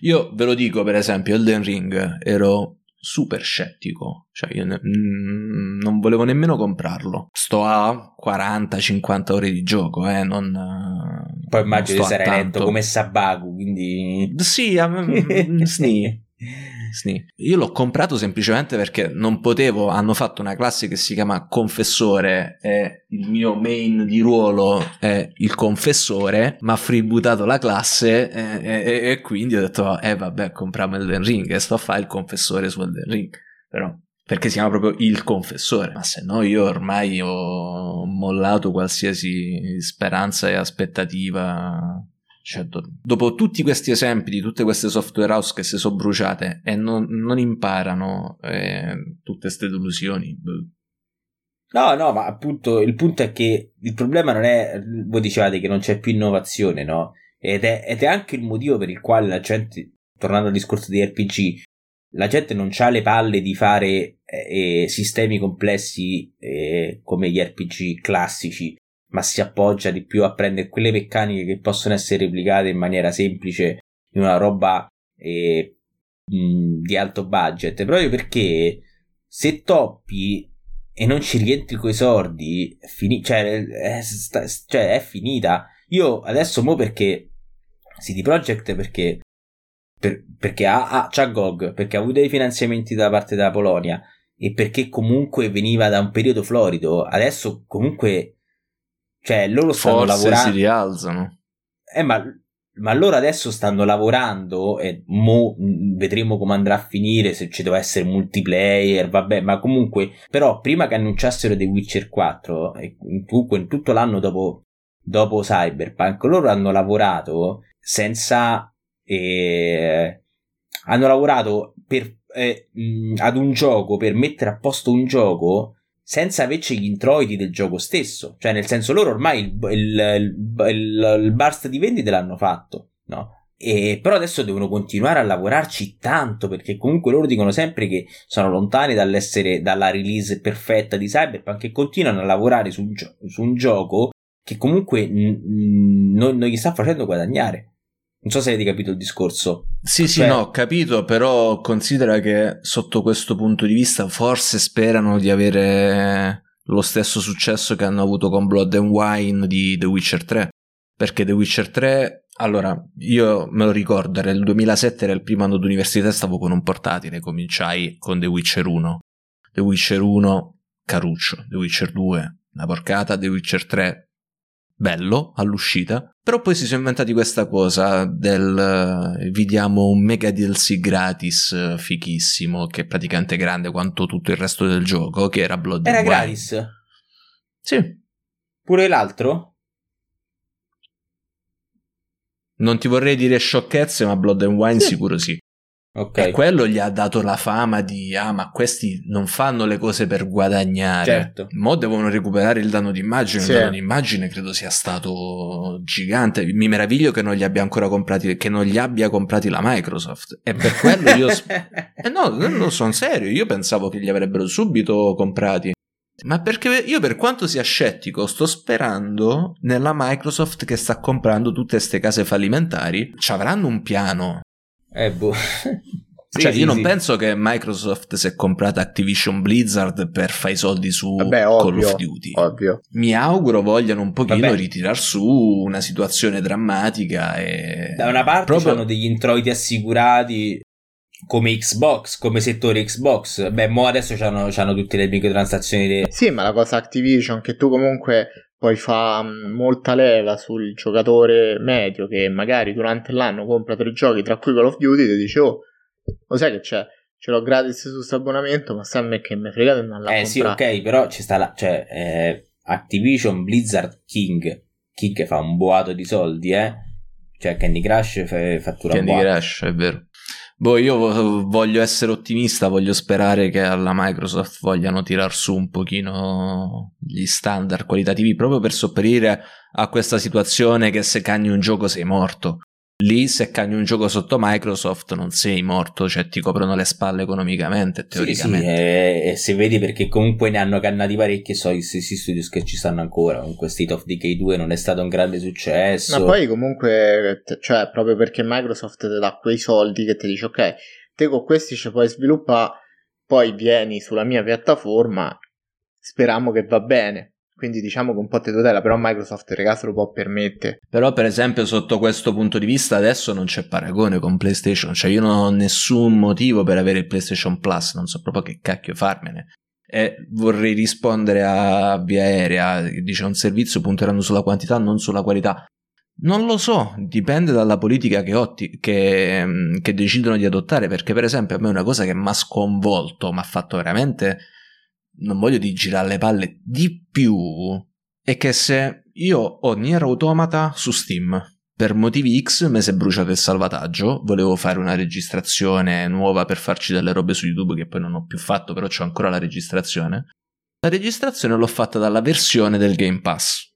io ve lo dico per esempio Elden Ring ero super scettico, cioè io ne, mm, non volevo nemmeno comprarlo. Sto a 40-50 ore di gioco, eh, non... Poi immagino di essere letto come Sabaku, quindi... Sì, a me... sì. Sì. Io l'ho comprato semplicemente perché non potevo. Hanno fatto una classe che si chiama confessore e il mio main di ruolo è il confessore. Ma ha freebootato la classe e, e, e, quindi ho detto: Eh, vabbè, compriamo Elden Ring e sto a fare il confessore su Elden Ring. Però perché si chiama proprio il confessore. Ma se no, io ormai ho mollato qualsiasi speranza e aspettativa cioè, do- dopo tutti questi esempi di tutte queste software house che si sono bruciate e non, non imparano eh, tutte queste delusioni. Boh. No, no, ma appunto il punto è che il problema non è, voi dicevate che non c'è più innovazione, no? Ed è, ed è anche il motivo per il quale la gente, tornando al discorso di RPG, la gente non ha le palle di fare eh, eh, sistemi complessi eh, come gli RPG classici, ma si appoggia di più a prendere quelle meccaniche che possono essere replicate in maniera semplice in una roba eh, mh, di alto budget, proprio perché se toppi e non ci rientri coi sordi, fini- cioè, è, sta- cioè, è finita. Io adesso mo perché CD Projekt perché per, perché ha, ha, c'ha GOG, perché ha avuto dei finanziamenti da parte della Polonia e perché comunque veniva da un periodo florido, adesso comunque, cioè loro stanno Forse lavorando. si rialzano. Eh, ma, ma loro adesso stanno lavorando e mo vedremo come andrà a finire, se ci deve essere multiplayer, vabbè, ma comunque, però prima che annunciassero The Witcher 4, e comunque in tutto l'anno dopo, dopo Cyberpunk, loro hanno lavorato senza e hanno lavorato per, eh, mh, ad un gioco per mettere a posto un gioco senza averci gli introiti del gioco stesso. Cioè, nel senso, loro ormai il, il, il, il burst di vendite l'hanno fatto, no? E però adesso devono continuare a lavorarci tanto perché comunque loro dicono sempre che sono lontani dall'essere dalla release perfetta di Cyberpunk e continuano a lavorare su un, gio- su un gioco che comunque n- n- non gli sta facendo guadagnare. Non so se avete capito il discorso. Sì, sì, no, ho capito, però considera che sotto questo punto di vista forse sperano di avere lo stesso successo che hanno avuto con Blood and Wine di The Witcher 3. Perché The Witcher 3, allora, io me lo ricordo, era il 2007, era il primo anno d'università, stavo con un portatile, cominciai con The Witcher 1. The Witcher 1, caruccio. The Witcher 2, una porcata. The Witcher 3, bello all'uscita, però poi si sono inventati questa cosa del eh, vi diamo un mega DLC gratis eh, fichissimo che è praticamente grande quanto tutto il resto del gioco, che era Blood Era and Wine. gratis. Sì, Pure l'altro? non ti vorrei dire sciocchezze, ma Blood and Wine Sì. sicuro sì. Ok. E quello gli ha dato la fama di ah, ma questi non fanno le cose per guadagnare. Certo. Mo devono recuperare il danno d'immagine. Sì. Il danno d'immagine credo sia stato gigante. Mi meraviglio che non gli abbia ancora comprati, che non gli abbia comprati la Microsoft. E per quello io. eh no, non sono serio. Io pensavo che li avrebbero subito comprati. Ma perché io, per quanto sia scettico, sto sperando nella Microsoft che sta comprando tutte queste case fallimentari. Ci avranno un piano. Eh, boh. Sì, cioè, sì, io non sì. penso che Microsoft si è comprata Activision Blizzard per fare i soldi su Vabbè, Call ovvio, of Duty. ovvio. Mi auguro vogliano un pochino Vabbè. ritirar su una situazione drammatica e... Da una parte Proprio- hanno degli introiti assicurati come Xbox, come settore Xbox. Beh, mo adesso c'hanno, c'hanno tutte le microtransazioni. De... Sì, ma la cosa Activision che tu comunque poi fa mh, molta leva sul giocatore medio che magari durante l'anno compra tre giochi, tra cui Call of Duty, e dice oh, lo sai che c'è? Ce l'ho gratis su questo abbonamento, ma sa a me che mi frega di andare a Eh sì, comprare. ok, però ci sta la... Cioè, eh, Activision, Blizzard, King. King fa un boato di soldi, eh. Cioè, Candy Crush fa, fattura Candy boato. Crush, è vero. Boh, io vo- voglio essere ottimista, voglio sperare che alla Microsoft vogliano tirar su un pochino gli standard qualitativi proprio per sopperire a questa situazione che se cagni un gioco sei morto. Lì se cagni un gioco sotto Microsoft non sei morto, cioè ti coprono le spalle economicamente, Sì, sì, teoricamente. eh, e se vedi perché comunque ne hanno cannati parecchi, so gli stessi studios che ci stanno ancora. Comunque State of Decay 2 non è stato un grande successo. Ma poi comunque, cioè, proprio perché Microsoft ti dà quei soldi che ti dice ok, te con questi ci puoi sviluppare, poi vieni sulla mia piattaforma, speriamo che va bene. Quindi diciamo che un po' ti tutela, però Microsoft in caso lo può permettere. Però, per esempio, sotto questo punto di vista, adesso non c'è paragone con PlayStation. Cioè, io non ho nessun motivo per avere il PlayStation Plus, non so proprio che cacchio farmene. E vorrei rispondere a via aerea, che dice un servizio punteranno sulla quantità, non sulla qualità. Non lo so, dipende dalla politica che, otti- che, che decidono di adottare, perché per esempio a me una cosa che mi ha sconvolto, mi ha fatto veramente, non voglio di girare le palle di più, è che se io ho Nier Automata su Steam, per motivi X mi si è bruciato il salvataggio, volevo fare una registrazione nuova per farci delle robe su YouTube che poi non ho più fatto, però c'ho ancora la registrazione. La registrazione l'ho fatta dalla versione del Game Pass.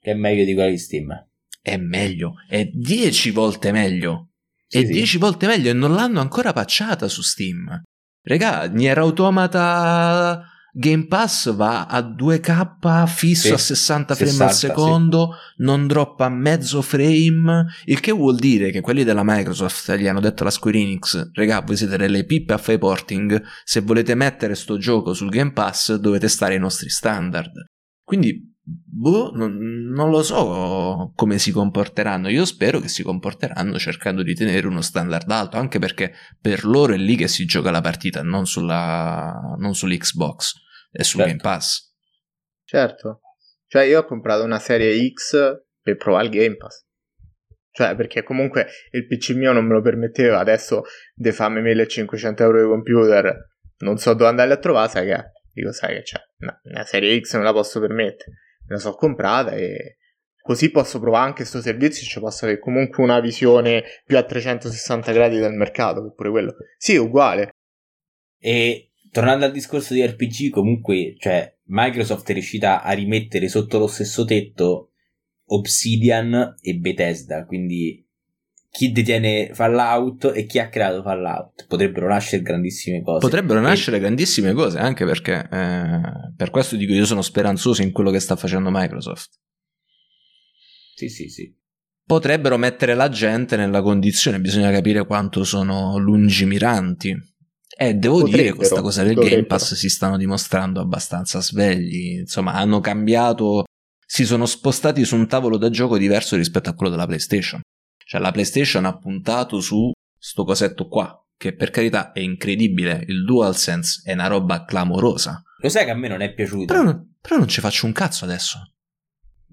Che è meglio di quella di Steam. È meglio, è 10 volte meglio. Sì, è sì. 10 volte meglio e non l'hanno ancora patchata su Steam. Regà, Nier Automata Game Pass va a 2K fisso Sì, a 60 frame al 60, sì. secondo, non droppa mezzo frame, il che vuol dire che quelli della Microsoft gli hanno detto alla Square Enix, regà, voi siete delle pippe a fare porting, se volete mettere sto gioco sul Game Pass dovete stare ai nostri standard. Quindi, boh, non, non lo so come si comporteranno. Io spero che si comporteranno cercando di tenere uno standard alto, anche perché per loro è lì che si gioca la partita, non, sulla, non sull'Xbox e sul Certo. Game Pass. Certo. Cioè, io ho comprato una serie X per provare il Game Pass. Cioè, perché comunque il PC mio non me lo permetteva. Adesso de fammi 1500 euro di computer. Non so dove andare a trovare, sai che è? Dico, sai che c'è? No, una serie X me la posso permettere. Me la so comprata e così posso provare anche sto servizio. Ci posso avere comunque una visione più a 360 gradi del mercato, che pure quello. Sì, è uguale. E tornando al discorso di RPG, comunque, cioè, Microsoft è riuscita a rimettere sotto lo stesso tetto Obsidian e Bethesda, quindi chi detiene Fallout e chi ha creato Fallout. Potrebbero nascere grandissime cose. Potrebbero E- nascere grandissime cose, anche perché eh, per questo dico io sono speranzoso in quello che sta facendo Microsoft. Sì, sì, sì. Potrebbero mettere la gente nella condizione, bisogna capire quanto sono lungimiranti. E devo dire che questa cosa del. Game Pass si stanno dimostrando abbastanza svegli. Insomma, hanno cambiato, si sono spostati su un tavolo da gioco diverso rispetto a quello della PlayStation. Cioè, la PlayStation ha puntato su sto cosetto qua, che per carità è incredibile. Il DualSense è una roba clamorosa. Lo sai che a me non è piaciuto? Però, non- però non ci faccio un cazzo adesso.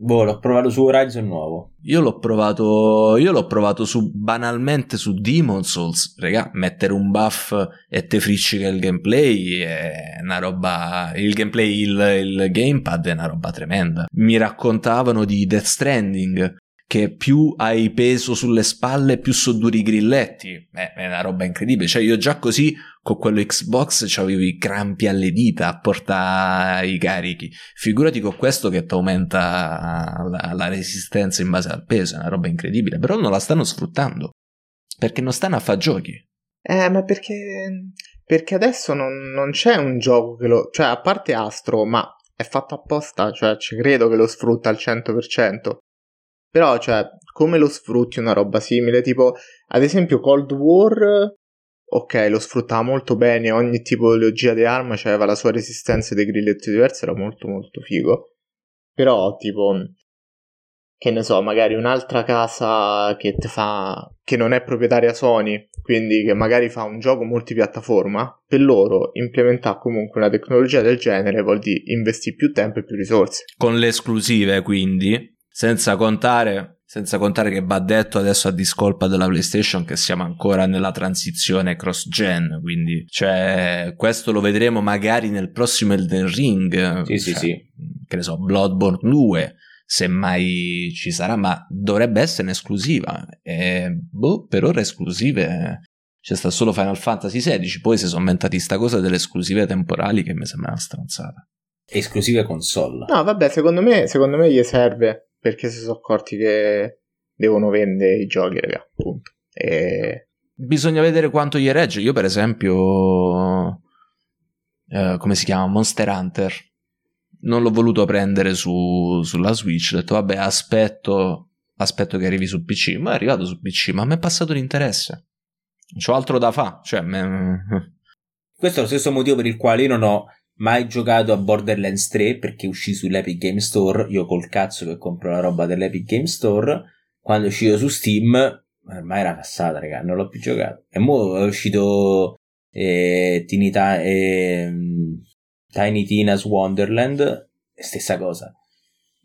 Boh, l'ho provato su Horizon nuovo. Io l'ho provato. Io l'ho provato su banalmente su Demon Souls. Regà, mettere un buff e te friccica il gameplay è una roba. Il gameplay, il, il gamepad è una roba tremenda. Mi raccontavano di Death Stranding. Che più hai peso sulle spalle, più sono duri i grilletti. Eh, è una roba incredibile. Cioè, io già così con quello Xbox avevo i crampi alle dita a portare i carichi. Figurati con questo che ti aumenta la, la resistenza in base al peso, è una roba incredibile, però non la stanno sfruttando. Perché non stanno a fare giochi. Eh, ma perché. Perché adesso non, non c'è un gioco che lo. Cioè, a parte Astro, ma è fatto apposta, cioè, ci credo che lo sfrutta al 100%. Però, cioè, come lo sfrutti una roba simile? Tipo, ad esempio, Cold War. Ok, lo sfruttava molto bene, ogni tipologia di arma aveva la sua resistenza dei grilletti diversi, era molto molto figo. Però, tipo, che ne so, magari un'altra casa che te fa che non è proprietaria Sony, quindi che magari fa un gioco multipiattaforma, per loro implementare comunque una tecnologia del genere vuol dire investire più tempo e più risorse. Con le esclusive, quindi, senza contare, senza contare che va detto adesso a discolpa della PlayStation che siamo ancora nella transizione cross-gen, quindi, cioè, questo lo vedremo magari nel prossimo Elden Ring. Sì, sì, cioè, sì. Che ne so, Bloodborne 2 se mai ci sarà, ma dovrebbe essere un'esclusiva. E, boh, per ora esclusive c'è sta solo Final Fantasy XVI, poi si sono inventati sta cosa delle esclusive temporali che mi sembra una stronzata. Esclusive console. No, vabbè, secondo me, secondo me gli serve perché si sono accorti che devono vendere i giochi, raga, appunto. E Bisogna vedere quanto gli regge. Io, per esempio, eh, come si chiama? Monster Hunter. Non l'ho voluto prendere su, sulla Switch. Ho detto, vabbè, aspetto, aspetto che arrivi su PC. Ma è arrivato su PC, ma mi è passato l'interesse. C'ho altro da fare. Cioè, me- Questo è lo stesso motivo per il quale io non ho mai giocato a Borderlands 3 perché uscì sull'Epic Game Store. Io col cazzo che compro la roba dell'Epic Game Store. Quando è uscito su Steam, ormai era passata, raga, non l'ho più giocato. E mo è uscito eh, Tiny, Ti- eh, Tiny Tina's Wonderland, stessa cosa.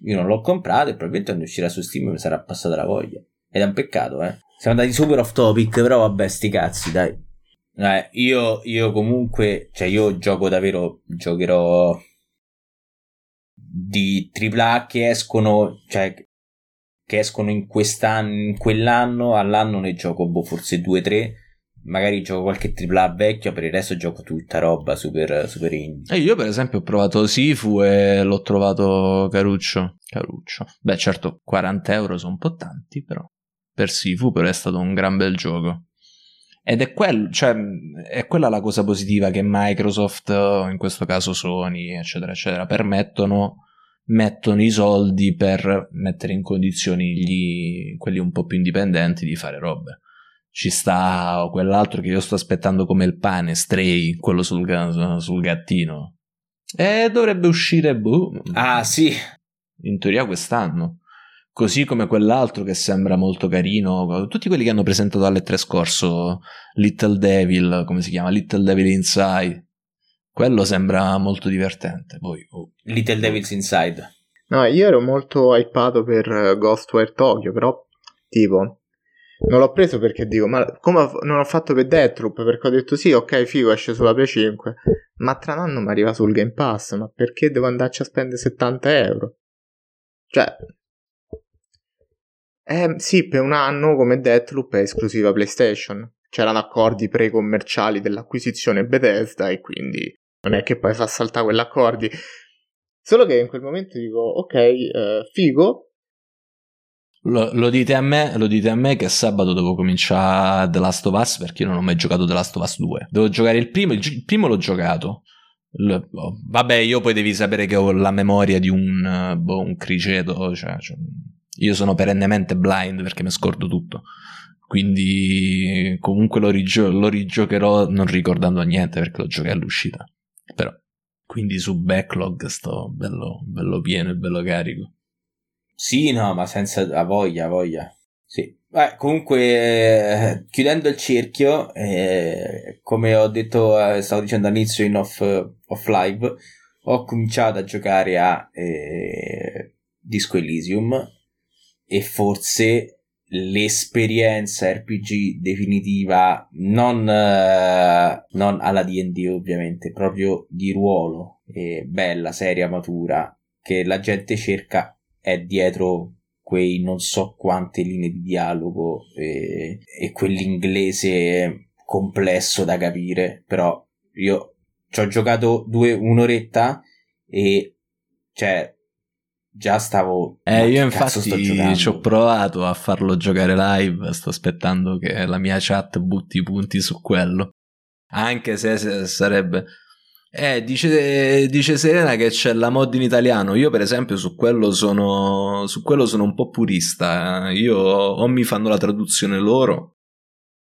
Io non l'ho comprato e probabilmente quando uscirà su Steam mi sarà passata la voglia. Ed è un peccato, eh. Siamo andati super off topic, però vabbè, sti cazzi, dai. Eh, io, io comunque, cioè io gioco davvero, giocherò di AAA che escono, cioè che escono in quest'anno, in quell'anno, all'anno ne gioco boh, forse 2-3, magari gioco qualche AAA vecchio, per il resto gioco tutta roba super, super indie. E io, per esempio, ho provato Sifu e l'ho trovato caruccio. Caruccio. Beh, certo, 40 euro sono un po' tanti, però. per Sifu, però è stato un gran bel gioco. Ed è, quel, cioè, è quella la cosa positiva che Microsoft, in questo caso Sony, eccetera, eccetera, permettono mettono i soldi per mettere in condizioni gli, quelli un po' più indipendenti di fare robe. Ci sta quell'altro che io sto aspettando come il pane, Stray, quello sul, sul gattino. E dovrebbe uscire, boh. Ah, sì. In teoria quest'anno. Così come quell'altro che sembra molto carino. Tutti quelli che hanno presentato alle tre scorso, Little Devil, come si chiama? Little Devil Inside. Quello sembra molto divertente. Poi, oh. Little Devils Inside. No, io ero molto hypato per Ghostware Tokyo, però tipo non l'ho preso perché dico, ma come non ho fatto per Deathloop? Perché ho detto sì, ok, figo, esce sulla Play 5, ma tra un anno mi arriva sul Game Pass, ma perché devo andarci a spendere 70 euro? Cioè, eh, sì, per un anno come Deathloop è esclusiva PlayStation. C'erano accordi pre-commerciali dell'acquisizione Bethesda e quindi non è che poi fa saltare quell'accordi. Solo che in quel momento dico, ok, eh, figo. Lo, lo, dite a me, lo dite a me che sabato devo cominciare The Last of Us perché io non ho mai giocato The Last of Us 2. Devo giocare il primo, il, il primo l'ho giocato. L- oh, vabbè, io poi devi sapere che ho la memoria di un, boh, un criceto. Cioè, cioè, io sono perennemente blind perché mi scordo tutto. Quindi comunque lo, rigio- lo rigiocherò non ricordando niente perché lo giochi all'uscita. Però, quindi su backlog sto bello, bello pieno e bello carico. Sì, no, ma senza a voglia, voglia. Sì. Beh, comunque, eh, chiudendo il cerchio, eh, come ho detto, eh, stavo dicendo all'inizio in off, off live, ho cominciato a giocare a eh, Disco Elysium e forse l'esperienza RPG definitiva, non, uh, non alla DD ovviamente, proprio di ruolo, e bella, seria, matura, che la gente cerca è dietro quei non so quante linee di dialogo e, e quell'inglese complesso da capire, però io ci ho giocato due, un'oretta e cioè già stavo. Eh, io infatti ci ho provato a farlo giocare live. Sto aspettando che la mia chat butti i punti su quello. Anche se, se sarebbe. Eh, dice, dice, Serena che c'è la mod in italiano. Io, per esempio, su quello sono, su quello sono un po' purista. Io o mi fanno la traduzione loro,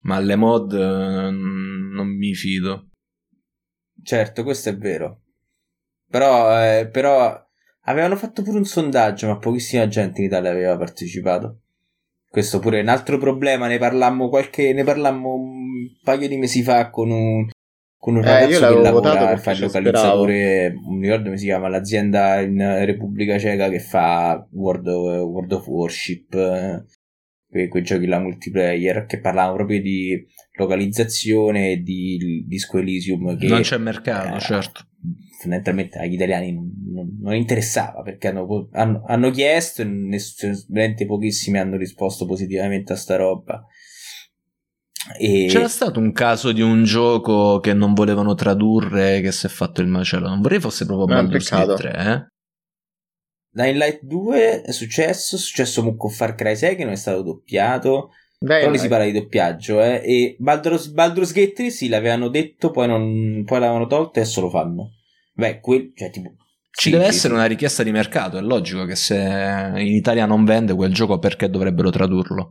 ma alle mod eh, non mi fido. Certo, questo è vero. Però, eh, però Avevano fatto pure un sondaggio, ma pochissima gente in Italia aveva partecipato. Questo pure è un altro problema, ne parlammo qualche, ne parlammo un paio di mesi fa con un, con un eh, ragazzo che lavora e fa il localizzatore, non ricordo come si chiama, l'azienda in Repubblica Ceca che fa World of, World of Warship, eh, quei, quei, giochi là multiplayer, che parlavano proprio di localizzazione e di Disco Elysium. Che, non c'è mercato, eh, certo fondamentalmente agli italiani non, non interessava perché hanno, hanno, hanno chiesto e veramente pochissimi hanno risposto positivamente a sta roba. E... C'era stato un caso di un gioco che non volevano tradurre che si è fatto il macello. Non vorrei fosse proprio Baldur's Gate 3, eh? Dying Light 2 è successo, è successo con Far Cry 6 che non è stato doppiato. Dai, però lì si parla di doppiaggio, eh? E Baldur's, Baldur's Gate 3 sì, l'avevano detto, poi, non, poi l'avevano tolto e adesso lo fanno. Beh, quel, cioè, tipo, ci deve essere una richiesta di mercato, è logico che se in Italia non vende quel gioco perché dovrebbero tradurlo.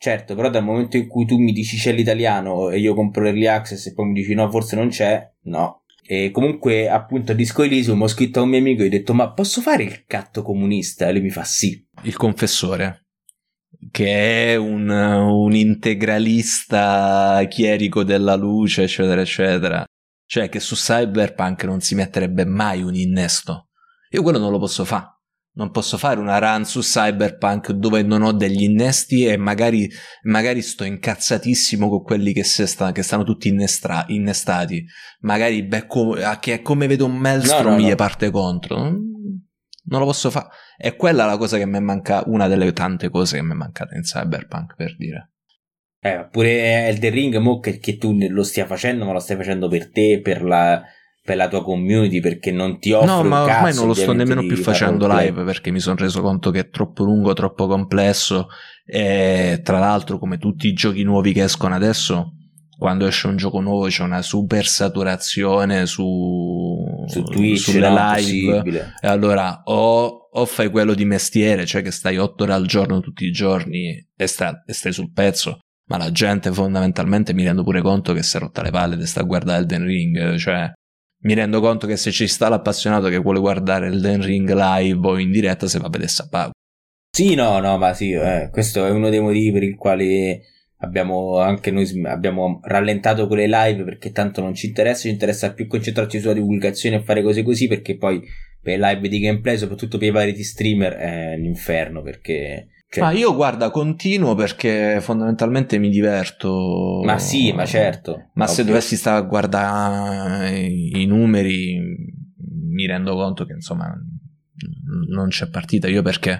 Certo, però dal momento in cui tu mi dici c'è l'italiano e io compro l'early access e poi mi dici no, forse non c'è, no. E comunque, appunto, a Disco Elysium ho scritto a un mio amico e ho detto ma posso fare il catto comunista? E lui mi fa sì. Il confessore, che è un, un integralista chierico della luce, eccetera, eccetera. Cioè che su Cyberpunk non si metterebbe mai un innesto. Io quello non lo posso fare. Non posso fare una run su Cyberpunk dove non ho degli innesti e magari, magari sto incazzatissimo con quelli che, sta, che stanno tutti innestra, innestati. Magari becco, che come vedo un maelstrom no, no, no. gli parte contro. Non, non lo posso fare. E quella è la cosa che mi manca, una delle tante cose che mi è mancata in Cyberpunk, per dire. Eh, pure Elden Ring, mo che, che, tu lo stia facendo, ma lo stai facendo per te, per la, per la tua community perché non ti offre No, ma ormai cazzo, non lo sto nemmeno più facendo live perché mi sono reso conto che è troppo lungo, troppo complesso. E tra l'altro come tutti i giochi nuovi che escono adesso, quando esce un gioco nuovo c'è una super saturazione su, su Twitch sulle no, live. e allora o, o fai quello di mestiere, cioè che stai otto ore al giorno tutti i giorni e, sta- e stai sul pezzo, ma la gente fondamentalmente mi rendo pure conto che si è rotta le palle di sta a guardare Elden Ring, cioè mi rendo conto che se ci sta l'appassionato che vuole guardare Elden Ring live o in diretta se va a vedere sta pago. Sì, no, no, ma sì, eh, questo è uno dei motivi per il quale abbiamo anche noi abbiamo rallentato con le live perché tanto non ci interessa, ci interessa più concentrarci sulla divulgazione e fare cose così perché poi per live di gameplay, soprattutto per i vari streamer, è l'inferno perché... cioè- Ma io guarda, continuo perché fondamentalmente mi diverto. ma sì, ma certo. Ma se ovvio. dovessi stare a guardare i numeri, mi rendo conto che insomma non c'è partita. Io perché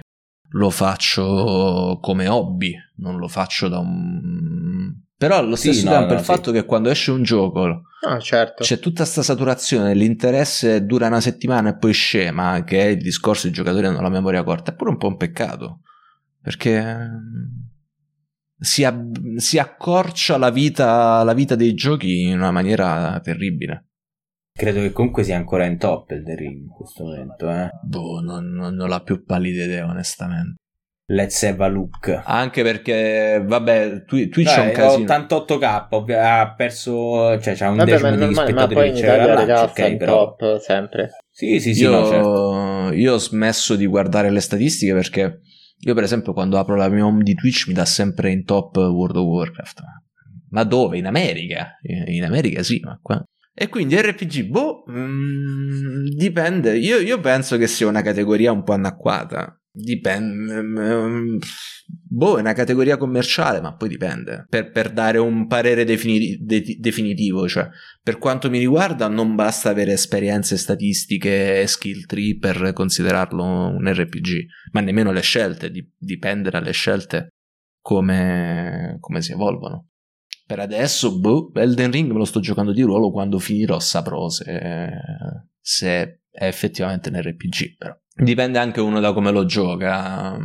lo faccio come hobby, non lo faccio da un. Però allo Sì, stesso no, tempo no, il sì. fatto che quando esce un gioco Ah, certo. c'è tutta questa saturazione, l'interesse dura una settimana e poi scema, che è il discorso i giocatori hanno la memoria corta, è pure un po' un peccato, perché mm, si, ab- si accorcia la vita, la vita dei giochi in una maniera terribile. Credo che comunque sia ancora in top il The Ring in questo momento, eh. Boh, non, non- non ho la più pallida idea, onestamente. Let's have a look. Anche perché, vabbè, Twi- Twitch è un casino. 88k, ovvi- ha perso, cioè c'ha un Vabbè, ma decimo è degli normale, ma spettatori che in c'era là, ok, però. top sempre. Sì, sì, sì, io, no, certo. io ho smesso di guardare le statistiche perché io, per esempio, quando apro la mia home di Twitch mi dà sempre in top World of Warcraft. Ma dove? In America? In America sì, ma qua. E quindi RPG, boh, mm, dipende. Io, io penso che sia una categoria un po' anacquata. Dipende. mm, Boh, è una categoria commerciale, ma poi dipende. Per, per dare un parere defini- de- definitivo, cioè, per quanto mi riguarda, non basta avere esperienze statistiche e skill tree per considerarlo un RPG, ma nemmeno le scelte, di- dipende dalle scelte come, come si evolvono. Per adesso, boh, Elden Ring me lo sto giocando di ruolo quando finirò saprò se, se è effettivamente un RPG, però. Dipende anche uno da come lo gioca.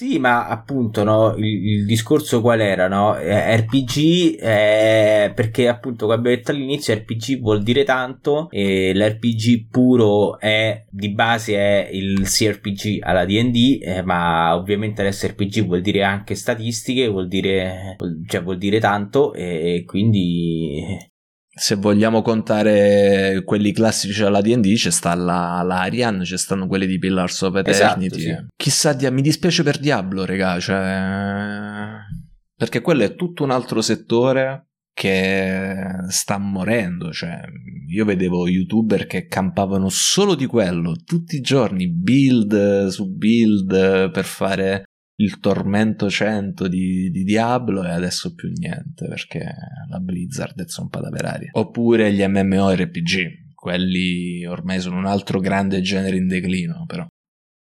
Sì, ma appunto, no, il, il discorso qual era, no? Eh, RPG, eh, perché appunto, come abbiamo detto all'inizio, RPG vuol dire tanto e l'RPG puro è, di base è il CRPG alla D&D, eh, ma ovviamente l'SRPG vuol dire anche statistiche, vuol dire, cioè vuol dire tanto e quindi... Se vogliamo contare quelli classici alla D&D, c'è sta la, la Arian, ci stanno quelli di Pillars of Esatto, Eternity. sì. Chissà, dia- mi dispiace per Diablo, regà, cioè... Perché quello è tutto un altro settore che sta morendo, cioè io vedevo youtuber che campavano solo di quello, tutti i giorni, build su build per fare il tormento 100 di, di Diablo e adesso più niente perché la Blizzard è zompa per aria. Oppure gli MMORPG, quelli ormai sono un altro grande genere in declino però.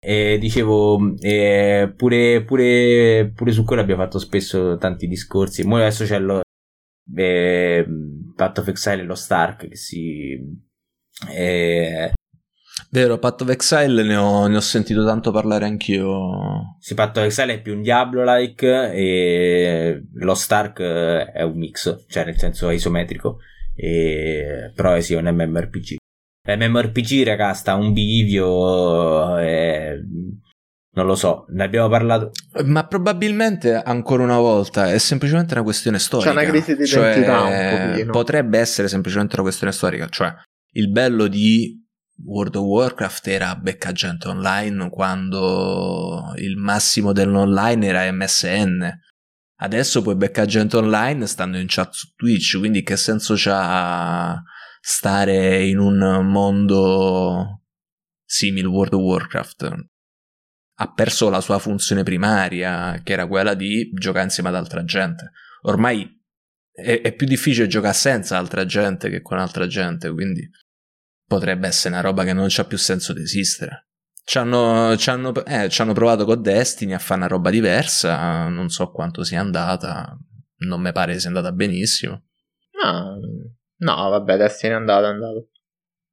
E dicevo, eh, pure, pure, pure su quello abbiamo fatto spesso tanti discorsi. Mo adesso c'è lo eh, Path of Exile e lo Stark che si... Eh, Vero, Path of Exile ne ho, ne ho sentito tanto parlare anch'io. si Path of Exile è più un Diablo-like e lo Stark eh, è un mix, cioè nel senso è isometrico, e, però è sì un MMORPG. MMORPG, raga, sta un bivio, eh, non lo so, ne abbiamo parlato. Ma probabilmente ancora una volta è semplicemente una questione storica. una crisi di Cioè, identità un pochino. Potrebbe essere semplicemente una questione storica. Cioè, il bello di World of Warcraft era becca gente online quando il massimo dell'online era MSN. Adesso puoi beccare gente online stando in chat su Twitch, quindi che senso c'ha stare in un mondo simile World of Warcraft? Ha perso la sua funzione primaria, che era quella di giocare insieme ad altra gente. Ormai è, è più difficile giocare senza altra gente che con altra gente, quindi potrebbe essere una roba che non c'ha più senso di esistere. Ci hanno, ci hanno- eh, ci hanno provato con Destiny a fare una roba diversa, non so quanto sia andata, non mi pare sia andata benissimo. Ah, No, vabbè, Destiny è andato, è andato.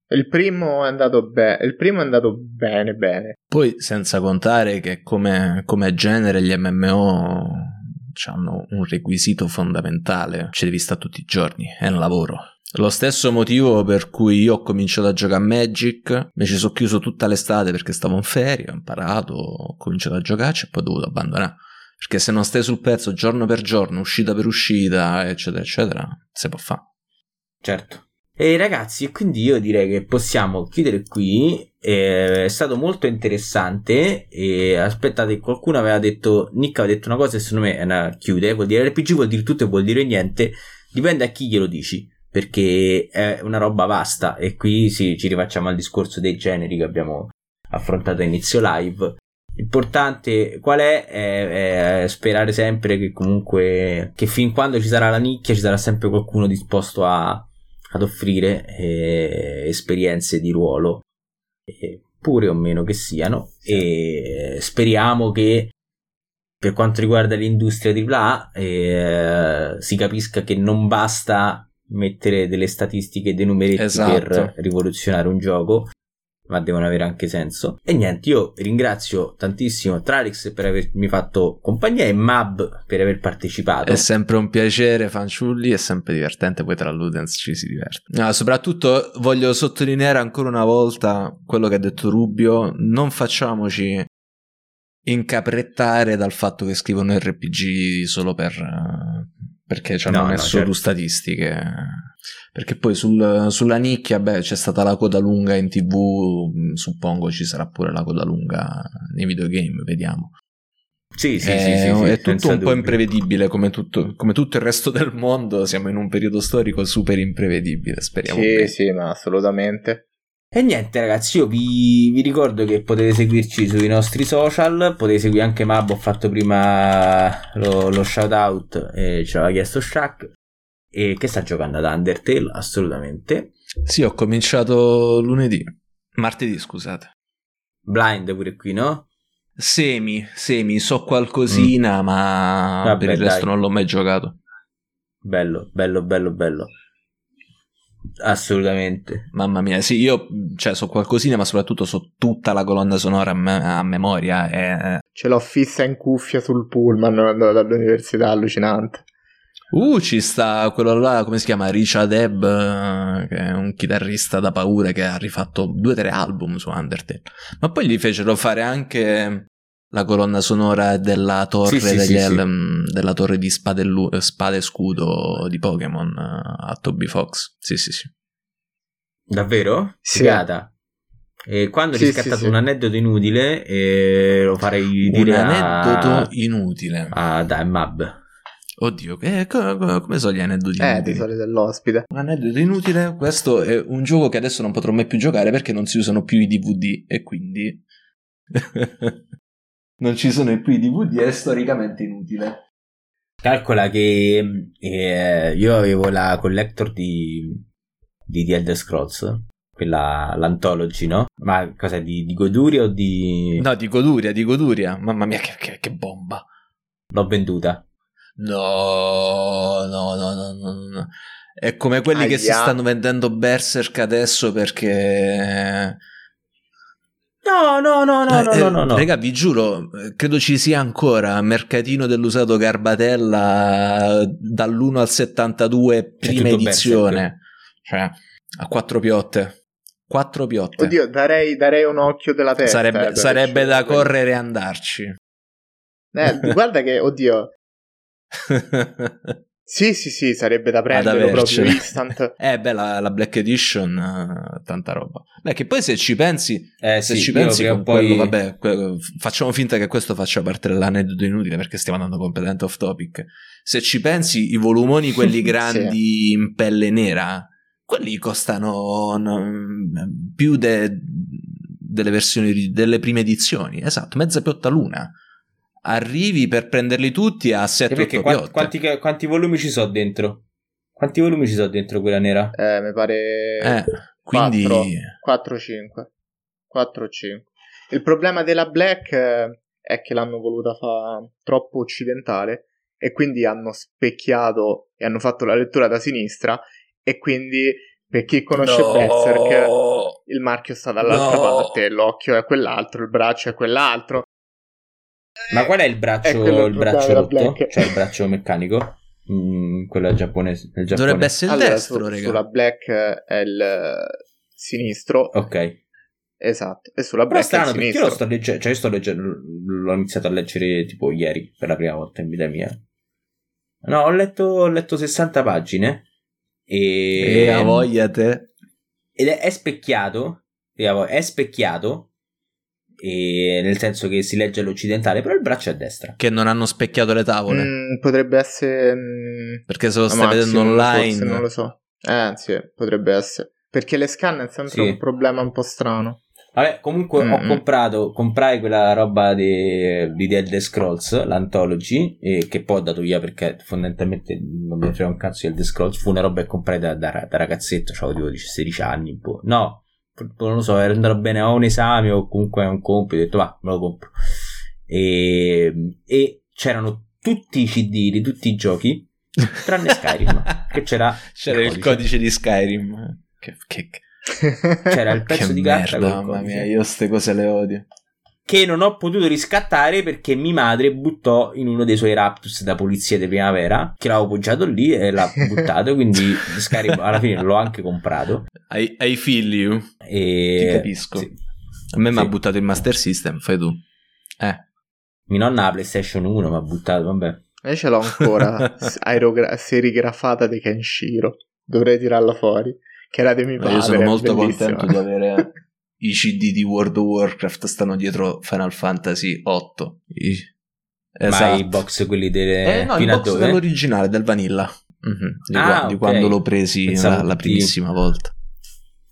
Il primo è andato, be- il primo è andato bene, bene. Poi, senza contare che come, come genere gli MMO hanno un requisito fondamentale, ci devi stare tutti i giorni, è un lavoro. Lo stesso motivo per cui io ho cominciato a giocare a Magic, mi ci sono chiuso tutta l'estate perché stavo in ferie, ho imparato, ho cominciato a giocarci e poi ho dovuto abbandonare. Perché se non stai sul pezzo giorno per giorno, uscita per uscita, eccetera, eccetera, si può fare. Certo. E ragazzi, quindi io direi che possiamo chiudere qui. è stato molto interessante. E aspettate, qualcuno aveva detto. Nick aveva detto una cosa e secondo me è una chiude. Vuol dire RPG, vuol dire tutto e vuol dire niente. Dipende a chi glielo dici. Perché è una roba vasta. E qui sì, ci rifacciamo al discorso dei generi che abbiamo affrontato a inizio live. L'importante qual è? è? è? sperare sempre che comunque che fin quando ci sarà la nicchia ci sarà sempre qualcuno disposto a, ad offrire eh, esperienze di ruolo, eh, pure o meno che siano, e speriamo che per quanto riguarda l'industria AAA eh, si capisca che non basta mettere delle statistiche e dei numeretti esatto. per rivoluzionare un gioco ma devono avere anche senso. E niente, io ringrazio tantissimo Tralix per avermi fatto compagnia e Mab per aver partecipato. È sempre un piacere, fanciulli, è sempre divertente, poi tra Ludens ci si diverte. No, soprattutto voglio sottolineare ancora una volta quello che ha detto Rubio, non facciamoci incaprettare dal fatto che scrivono RPG solo per perché ci hanno no, messo no, certo. statistiche perché poi sul, sulla nicchia, beh, c'è stata la coda lunga in tv, mm, suppongo ci sarà pure la coda lunga nei videogame, vediamo. Sì, sì, è, sì, sì, è tutto un dubbio. po' imprevedibile come tutto, come tutto, il resto del mondo, siamo in un periodo storico super imprevedibile, speriamo. Sì, bene. sì, ma assolutamente. E niente ragazzi, io vi, vi, ricordo che potete seguirci sui nostri social, potete seguire anche Mab, ho fatto prima lo, lo shout out e ce l'aveva chiesto Shaq e che sta giocando ad Undertale, assolutamente. Sì, ho cominciato lunedì, martedì, scusate. Blind pure qui, no? Semi, semi, so qualcosina, mm. ma Vabbè, per il resto dai. non l'ho mai giocato. Bello, bello, bello, bello. Assolutamente. Mamma mia, sì, io cioè, so qualcosina, ma soprattutto so tutta la colonna sonora a, me- a memoria. E... Ce l'ho fissa in cuffia sul pullman dall'università, allucinante. Uh, ci sta quello là, come si chiama? Richard Ebb, che è un chitarrista da paura che ha rifatto due o tre album su Undertale. Ma poi gli fecero fare anche la colonna sonora della torre, sì, sì, sì, della torre di spade, spade e scudo di Pokémon uh, a Toby Fox. Sì, sì, sì. Davvero? Figata. E quando sì, hai riscattato sì, un aneddoto inutile, eh, lo farei dire Un aneddoto a... inutile. Ah, dai, Mab. Oddio, che, come, come sono gli aneddoti eh, inutili? Eh, dell'ospite. Un aneddoto inutile. Questo è un gioco che adesso non potrò mai più giocare perché non si usano più i DVD e quindi... non ci sono più i DVD è storicamente inutile. Calcola che eh, io avevo la collector di, di The Elder Scrolls, quella, l'anthology, no? Ma cosa, di, di Goduria o di... No, di Goduria, di Goduria. Mamma mia, che, che, che bomba. L'ho venduta. No, no, no, no, no. È come quelli Aia. che si stanno vendendo Berserk adesso perché... No, no, no, no, no, eh, no, no, no. Raga, vi giuro, credo ci sia ancora mercatino dell'usato Garbatella dall'1 al 72 prima edizione. Cioè, a quattro piotte. Quattro piotte. Oddio, darei, darei un occhio della testa. Sarebbe, eh, sarebbe da correre e andarci. Eh, guarda che, oddio, sì, sì, sì, sarebbe da prendere proprio instant. eh, beh, la, la Black Edition, uh, tanta roba. Beh, che poi se ci pensi, eh, se sì, ci pensi con poi... quello, vabbè, facciamo finta che questo faccia parte dell'aneddoto inutile perché stiamo andando completamente off topic. Se ci pensi, i volumoni, quelli grandi sì. in pelle nera, quelli costano no, più de, delle versioni, delle prime edizioni. Esatto, mezza piotta l'una arrivi per prenderli tutti a 7 perché quanti, quanti, quanti, volumi ci sono dentro? Quanti volumi ci sono dentro quella nera? Eh, mi pare eh, quindi 4 5 4 5. Il problema della Black eh, è che l'hanno voluta fare troppo occidentale e quindi hanno specchiato e hanno fatto la lettura da sinistra e quindi per chi conosce No. Berserk il marchio sta dall'altra No. parte, l'occhio è quell'altro, il braccio è quell'altro. Ma qual è il braccio, È il braccio rotto? Cioè il braccio meccanico? Mm, quello giapponese. Giappone. Dovrebbe essere il Allora, destro, su- sulla black è il eh, sinistro, Ok. esatto, e sulla Però è black è il strano perché io sinistro. lo sto leggendo, cioè io sto leggendo, l'ho iniziato a leggere tipo ieri per la prima volta in vita mia. No, ho letto, ho letto 60 pagine e, E a voglia te. ed è, è specchiato, è specchiato e nel senso che si legge all'occidentale, però il braccio è a destra. Che non hanno specchiato le tavole. Mm, potrebbe essere... mm, Perché se lo stai vedendo Maximum, online. forse, non lo so. Eh, sì, potrebbe essere. Perché le scan è sempre Sì. un problema un po' strano. Vabbè, comunque ho Mm-mm. comprato, comprai quella roba di, di The Elder Scrolls, l'Anthology, e che poi ho dato via perché fondamentalmente non mi frega un cazzo di Elder Scrolls, fu una roba che comprai da, da, da ragazzetto, avevo tipo 16 anni, un po'. No, non lo so, era andato bene a un esame o comunque a un compito, ho detto va, me lo compro. E, e c'erano tutti i CD di tutti i giochi, tranne Skyrim, che c'era, C'era il codice di Skyrim. Che, che, c'era il pezzo che di carta merda, col mamma codice. mia, io queste cose le odio. Che non ho potuto riscattare perché mia madre buttò in uno dei suoi Raptus da polizia di primavera che l'avevo poggiato lì e l'ha buttato quindi Skyrim alla fine l'ho anche comprato I, I feel you. e Ti capisco. sì. A me mi ha Sì. buttato il Master System, fai tu. Eh. mia nonna la PlayStation 1 mi ha buttato vabbè Io ce l'ho ancora, aerogra- serigrafata di Kenshiro. Dovrei tirarla fuori. Che era di mio Ma padre. io sono molto bellissima. contento di avere i CD di World of Warcraft stanno dietro Final Fantasy 8. I- ma Esatto. i box quelli delle Eh, no, a box dove? dell'originale, del Vanilla. Mhm, Di, Ah, qua- di quando l'ho presi la, la primissima volta.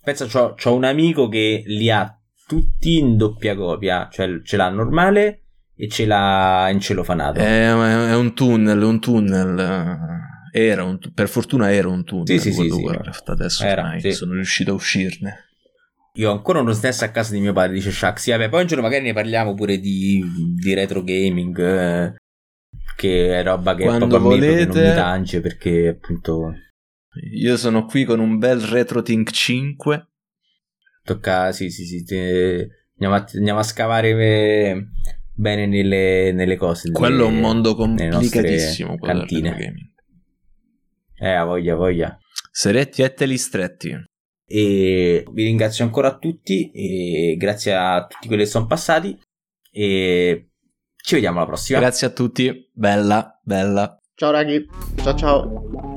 pensa c'ho, c'ho un amico che li ha tutti in doppia copia cioè ce l'ha normale e ce l'ha in celofanato È, è un tunnel, un tunnel. Era un, per fortuna era un tunnel. Sì, sì, sì, World of sì. Warcraft. Adesso Era, ormai sì. sono riuscito a uscirne. Io ancora uno SNES a casa di mio padre, dice Shaq. Sì, vabbè, poi un giorno magari ne parliamo pure di, di retro gaming. eh, che è roba che Quando proprio a me volete. non mi tange perché appunto Io sono qui con un bel RetroTink 5. tocca. Sì, sì, sì. te- andiamo, a, andiamo a scavare eh, bene nelle, nelle cose. nelle- Quello è un mondo complicatissimo. Cantine. retro gaming. Eh, voglia, voglia. Seretti e teli stretti. E vi ringrazio ancora a tutti. E grazie a tutti quelli che sono passati. E ci vediamo alla prossima. Grazie a tutti. Bella, bella. Ciao raghi, ciao ciao.